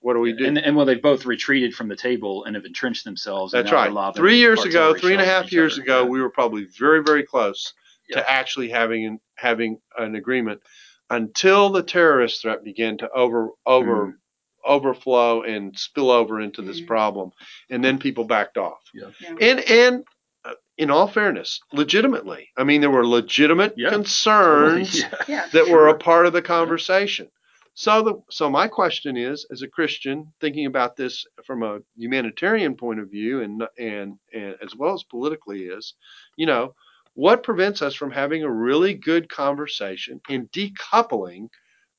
what do we do? And, and well, they've both retreated from the table and have entrenched themselves. That's right. lobbing Three years ago, artillery three and a shells at half each years other. ago, Yeah. we were probably very, very close Yeah. to actually having an, having an agreement until the terrorist threat began to over over Mm. overflow and spill over into this Mhm. problem, and then people backed off. Yeah. And and in all fairness, legitimately, I mean, there were legitimate Yeah. concerns Yeah. Yeah. that were a part of the conversation. So the so my question is, as a Christian, thinking about this from a humanitarian point of view, and and and as well as politically, is, you know, what prevents us from having a really good conversation and decoupling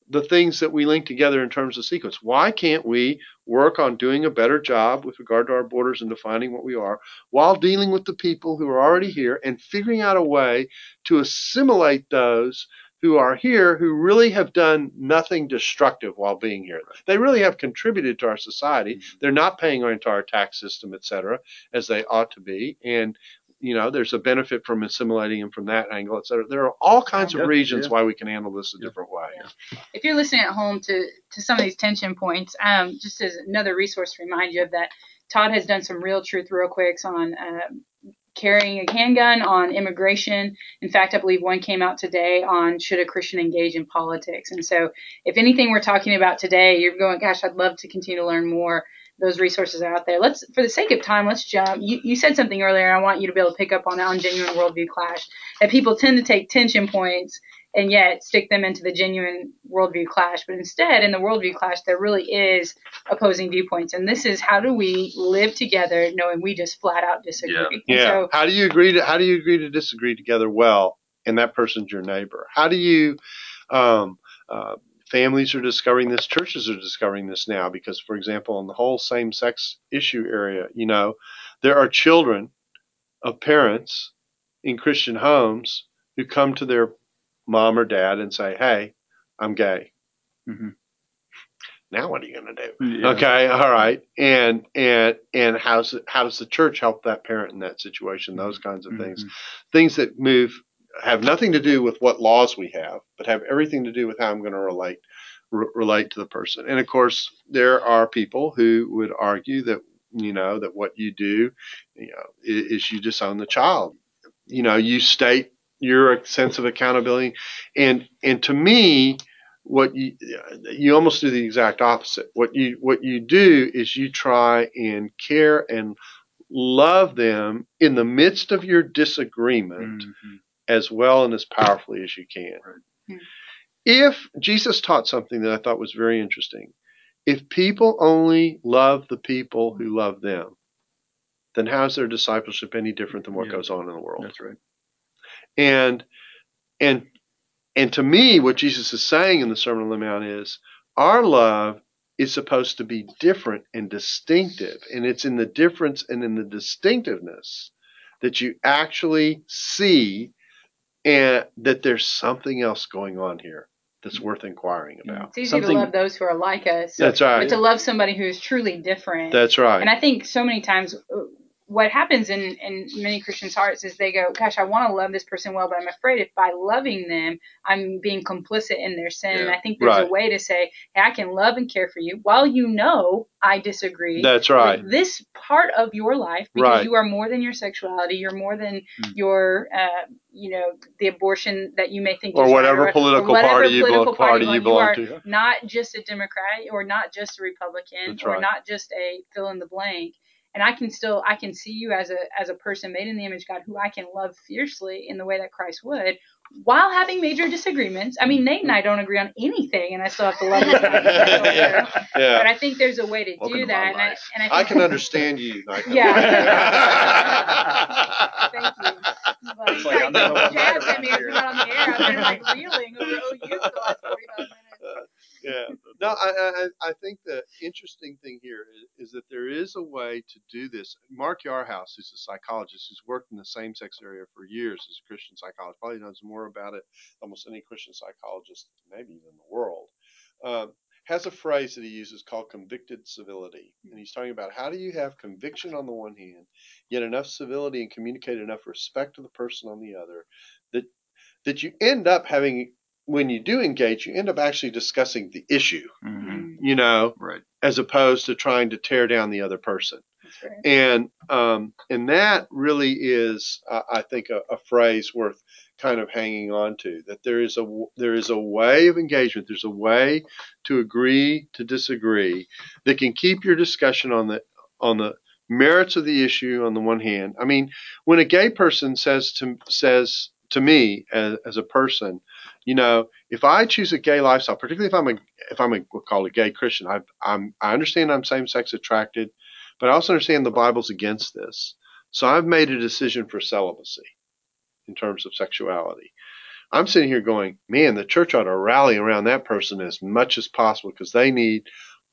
the things that we link together in terms of sequence? Why can't we work on doing a better job with regard to our borders and defining what we are, while dealing with the people who are already here and figuring out a way to assimilate those who are here who really have done nothing destructive while being here. They really have contributed to our society. Mm-hmm. They're not paying our entire tax system, et cetera, as they ought to be. And you know, there's a benefit from assimilating them from that angle, et cetera. There are all kinds of reasons why we can handle this a different way. If you're listening at home to to some of these tension points, um, just as another resource to remind you of that, Todd has done some real truth real quicks on um carrying a handgun, on immigration. In fact, I believe one came out today on should a Christian engage in politics. And so, if anything we're talking about today, you're going, gosh, I'd love to continue to learn more. Those resources are out there. Let's, for the sake of time, let's jump. You, you said something earlier. I want you to be able to pick up on that on genuine worldview clash. That people tend to take tension points and yet stick them into the genuine worldview clash. But instead, in the worldview clash, there really is opposing viewpoints. And this is how do we live together knowing we just flat out disagree. Yeah. Yeah. so, how do you agree to how do you agree to disagree together well, and that person's your neighbor? How do you um, uh, families are discovering this, churches are discovering this now because, for example, in the whole same-sex issue area, you know, there are children of parents in Christian homes who come to their mom or dad and say, "Hey, I'm gay." Mm-hmm. Now what are you going to do? Yeah. Okay, all right, and and and how's how does the church help that parent in that situation? Those kinds of things, Mhm. things that move have nothing to do with what laws we have, but have everything to do with how I'm going to relate re- relate to the person. And of course, there are people who would argue that you know that what you do, you know, is, is you disown the child. You know, you state your sense of accountability, and and to me, what you you almost do the exact opposite. What you what you do is you try and care and love them in the midst of your disagreement Mhm. As well and as powerfully as you can. Right. Hmm. If Jesus taught something that I thought was very interesting, if people only love the people who love them, then how is their discipleship any different than what Yeah. goes on in the world? That's right. And and and to me, what Jesus is saying in the Sermon on the Mount is our love is supposed to be different and distinctive, and it's in the difference and in the distinctiveness that you actually see and that there's something else going on here that's worth inquiring about. it's easy Something- to love those who are like us, That's but to love somebody who is truly different. That's right. And I think so many times uh, what happens in, in many Christians' hearts is they go, Gosh, I want to love this person well, but I'm afraid if by loving them, I'm being complicit in their sin. And I think there's Right. a way to say, Hey, I can love and care for you while you know I disagree. That's right. with this part of your life because Right. you are more than your sexuality. You're more than Mm. your, uh, you know, the abortion that you may think Or is right, whatever political whatever party you political belong- party you belong are to. Not just a Democrat or not just a Republican That's or not just a fill in the blank. And I can still I can see you as a as a person made in the image of God who I can love fiercely in the way that Christ would, while having major disagreements. I mean, Nate and I don't agree on anything, and I still have to love him. yeah. But. I think there's a way to Welcome do to that, and I, and I, I can understand you. I can- Thank you. But It's like, I like, don't know what jabs right at me around as we here. got on the air. I've been like reeling over OU for the last 45 minutes. Yeah. No, I, I, I I think the interesting thing here is, is that there is a way to do this. Mark Yarhouse, who's a psychologist who's worked in the same sex area for years as a Christian psychologist, probably knows more about it than almost any Christian psychologist, maybe even in the world, um, has a phrase that he uses called convicted civility. And he's talking about how do you have conviction on the one hand, yet enough civility and communicate enough respect to the person on the other that that you end up having when you do engage, you end up actually discussing the issue, Mhm. you know, Right. as opposed to trying to tear down the other person. Right. And um, and that really is, uh, I think, a, a phrase worth kind of hanging on to. That there is a w- there is a way of engagement. There's a way to agree to disagree that can keep your discussion on the on the merits of the issue on the one hand. I mean, when a gay person says to says to me as, as a person, you know, if I choose a gay lifestyle, particularly if I'm a if I'm a we'll call it a gay Christian, I I'm I understand I'm same sex attracted, but I also understand the Bible's against this. So I've made a decision for celibacy in terms of sexuality. I'm sitting here going, man, the church ought to rally around that person as much as possible because they need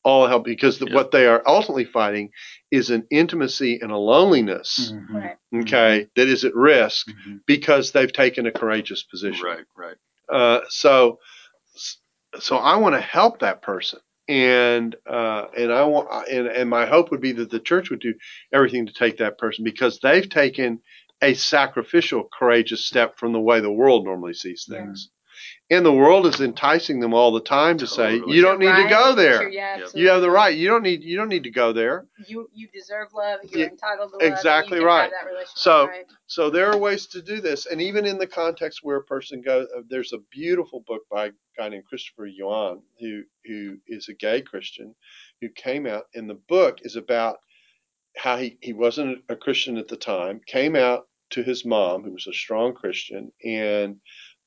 all help because the, Yeah. what they are ultimately fighting is an intimacy and a loneliness, Mhm. Right. okay, that is at risk Mhm. because they've taken a courageous position. Right. Right. Uh, so, so I want to help that person, and uh, and I want, and and my hope would be that the church would do everything to take that person because they've taken a sacrificial, courageous step from the way the world normally sees things, and the world is enticing them all the time to say Totally. you don't need You're to go you're- there. yeah, Yep. You have the right. You don't need. You don't need to go there. You you deserve love. You're entitled to love. and exactly you can right. Have that relationship, So- right? So there are ways to do this, and even in the context where a person goes, uh, there's a beautiful book by a guy named Christopher Yuan, who who is a gay Christian, who came out, and the book is about how he he wasn't a Christian at the time, came out to his mom, who was a strong Christian, and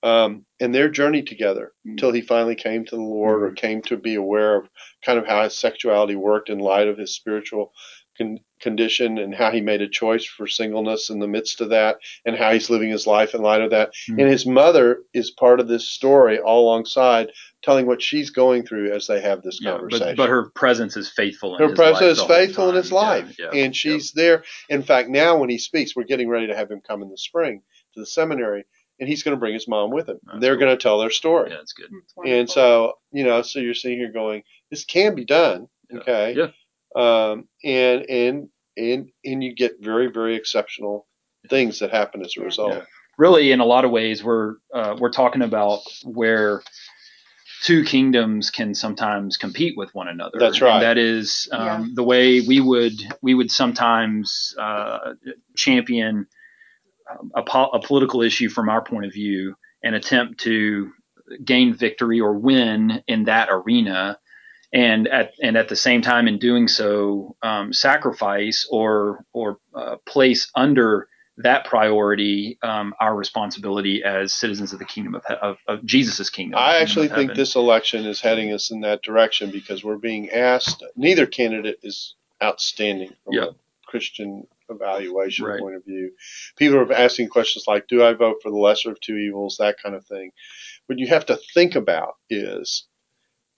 um, and their journey together until he finally came to the Lord or came to be aware of kind of how his sexuality worked in light of his spiritual con- condition and how he made a choice for singleness in the midst of that and how he's living his life in light of that. Mhm. And his mother is part of this story all alongside telling what she's going through as they have this Yeah, conversation. but but her presence is faithful. In her his presence life is faithful in his time. Yeah, life, yeah, and she's there. In fact, now when he speaks, we're getting ready to have him come in the spring to the seminary, and he's going to bring his mom with him. That's They're cool. going to tell their story, yeah, it's good. It's and so you know, so you're sitting here going, this can be done, Yeah. okay? Yeah. Um, and and and and you get very very exceptional things that happen as a result. Yeah. Really, in a lot of ways, we're uh, we're talking about where two kingdoms can sometimes compete with one another. That's right. And that is um, Yeah. the way we would we would sometimes uh, champion a, po- a political issue from our point of view and attempt to gain victory or win in that arena. And at and at the same time, in doing so, um, sacrifice or or uh, place under that priority um, our responsibility as citizens of the kingdom of, of, of Jesus' kingdom. I actually think this election is heading us in that direction because we're being asked. Neither candidate is outstanding from Yeah. a Christian evaluation Right. point of view. People are asking questions like, "Do I vote for the lesser of two evils?" That kind of thing. What you have to think about is,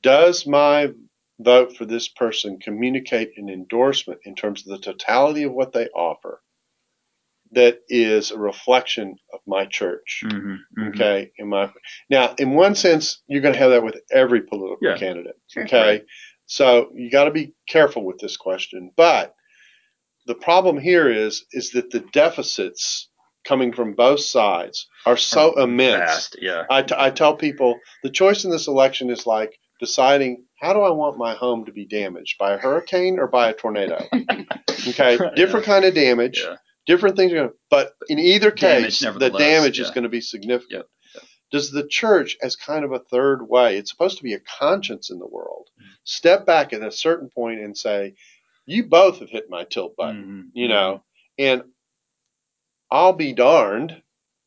does my vote for this person communicate an endorsement in terms of the totality of what they offer that is a reflection of my church? Mhm, mhm. Okay, in my now, in one sense, you're going to have that with every political Yeah. candidate. Sure. Okay, Right. so you got to be careful with this question. But the problem here is is that the deficits coming from both sides are so immense. Vast, yeah. I, t- I tell people the choice in this election is like deciding how do I want my home to be damaged by a hurricane or by a tornado. Okay, Yeah. different kind of damage Yeah. different things are going to, but in either Damage case, the nevertheless, damage is going to be significant. Does the church, as kind of a third way, it's supposed to be a conscience in the world, step back at a certain point and say, You both have hit my tilt button, Mhm, you know, and I'll be darned,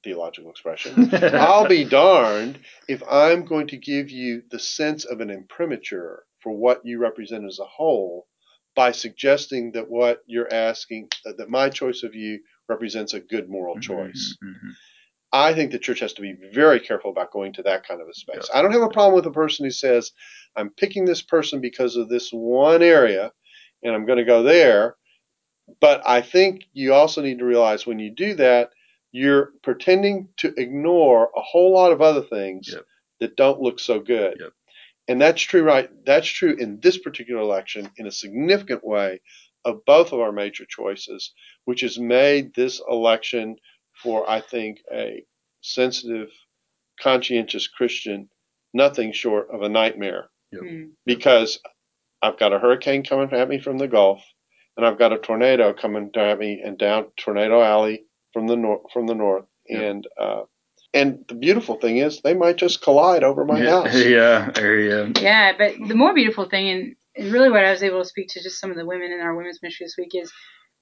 theological expression. I'll be darned if I'm going to give you the sense of an imprimatur for what you represent as a whole by suggesting that what you're asking, that that my choice of you represents a good moral choice. Mhm, mhm. I think the church has to be very careful about going to that kind of a space. I don't have a problem with a person who says, I'm picking this person because of this one area and I'm going to go there. But I think you also need to realize when you do that, you're pretending to ignore a whole lot of other things Yep. that don't look so good. Yep. And that's true, right? That's true in this particular election in a significant way of both of our major choices, which has made this election for, I think, a sensitive, conscientious Christian nothing short of a nightmare Mm. because I've got a hurricane coming at me from the Gulf, and I've got a tornado coming at me and down Tornado Alley from the north. From the north, Yep. and uh, and the beautiful thing is they might just collide over my yeah, house. yeah, there you go. Yeah, but the more beautiful thing, and, and really what I was able to speak to just some of the women in our women's ministry this week is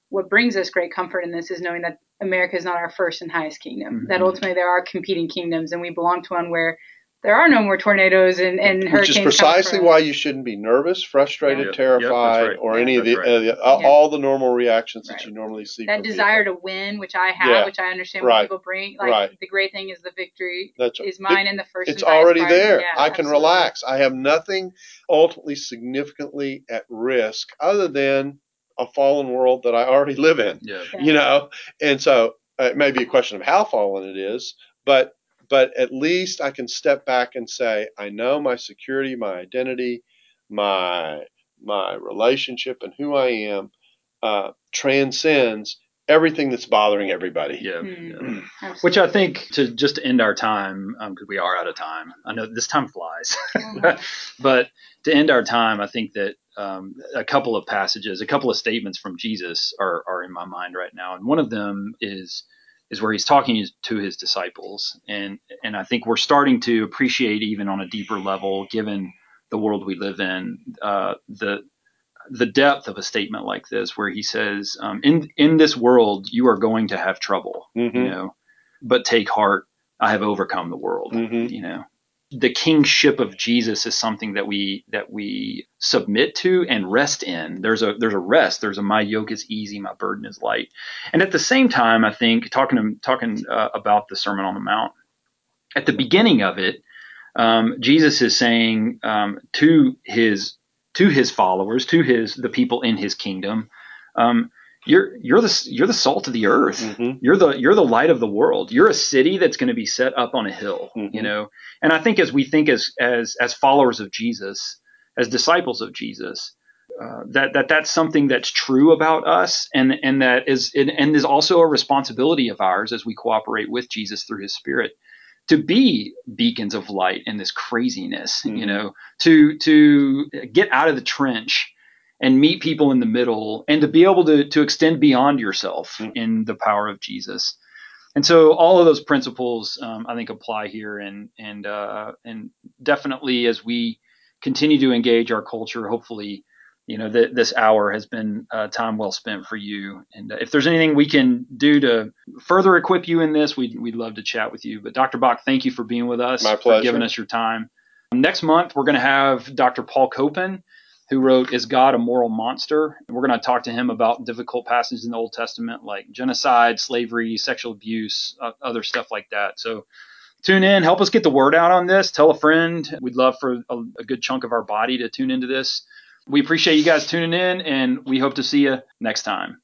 what brings us great comfort in this is knowing that America is not our first and highest kingdom. Mhm. That ultimately there are competing kingdoms, and we belong to one where there are no more tornadoes and, and Which hurricanes. is precisely why you shouldn't be nervous, frustrated, Yep, yep, that's terrified, right. or Yeah. any of the, right. uh, the all, Yeah. all the normal reactions that you normally see. that from desire people. to win, which I have, Yeah. which I understand Right. people bring. Like Right. the great thing is the victory That's is mine in the first. it's already part. there. Yeah, I can absolutely. relax. I have nothing ultimately significantly at risk other than a fallen world that I already live in. Yeah. Yeah. You know, and so uh, it may be a question of how fallen it is, but but at least I can step back and say I know my security, my identity, my my relationship, and who I am uh, transcends everything that's bothering everybody. Yeah. Hmm. yeah. Which I think to just to end our time, because we are out of time. I know this time flies, Mhm. but to end our time, I think that um, a couple of passages, a couple of statements from Jesus are, are in my mind right now, and one of them is is where he's talking to his disciples, and and I think we're starting to appreciate even on a deeper level, given the world we live in, uh, the the depth of a statement like this, where he says, um, "In in this world, you are going to have trouble, Mhm. you know, but take heart, I have overcome the world." Mhm. You know, the kingship of Jesus is something that we that we submit to and rest in. There's a there's a rest. There's a my yoke is easy, my burden is light. And at the same time, I think talking talking uh, about the Sermon on the Mount at the beginning of it, um, Jesus is saying um, to his to his followers, to his the people in his kingdom, um, you're you're the you're the salt of the earth. Mhm. You're the you're the light of the world. You're a city that's going to be set up on a hill. Mhm. You know, and I think as we think as as as followers of Jesus, as disciples of Jesus. Uh, that that that's something that's true about us, and and that is and, and is also a responsibility of ours as we cooperate with Jesus through His Spirit to be beacons of light in this craziness, you Mhm. know, to to get out of the trench and meet people in the middle and to be able to to extend beyond yourself Mhm. in the power of Jesus. And so all of those principles um, I think apply here and and uh, and definitely as we continue to engage our culture, hopefully you know th- this hour has been uh, time well spent for you. And uh, if there's anything we can do to further equip you in this, we'd, we'd love to chat with you. But Dr. Bock, thank you for being with us, My for giving us your time. Next month, we're going to have Dr. Paul Copan, who wrote Is God a Moral Monster? We're going to talk to him about difficult passages in the Old Testament like genocide, slavery, sexual abuse, uh, other stuff like that. So tune in, help us get the word out on this. Tell a friend. We'd love for a, a good chunk of our body to tune into this. We appreciate you guys tuning in, and we hope to see you next time.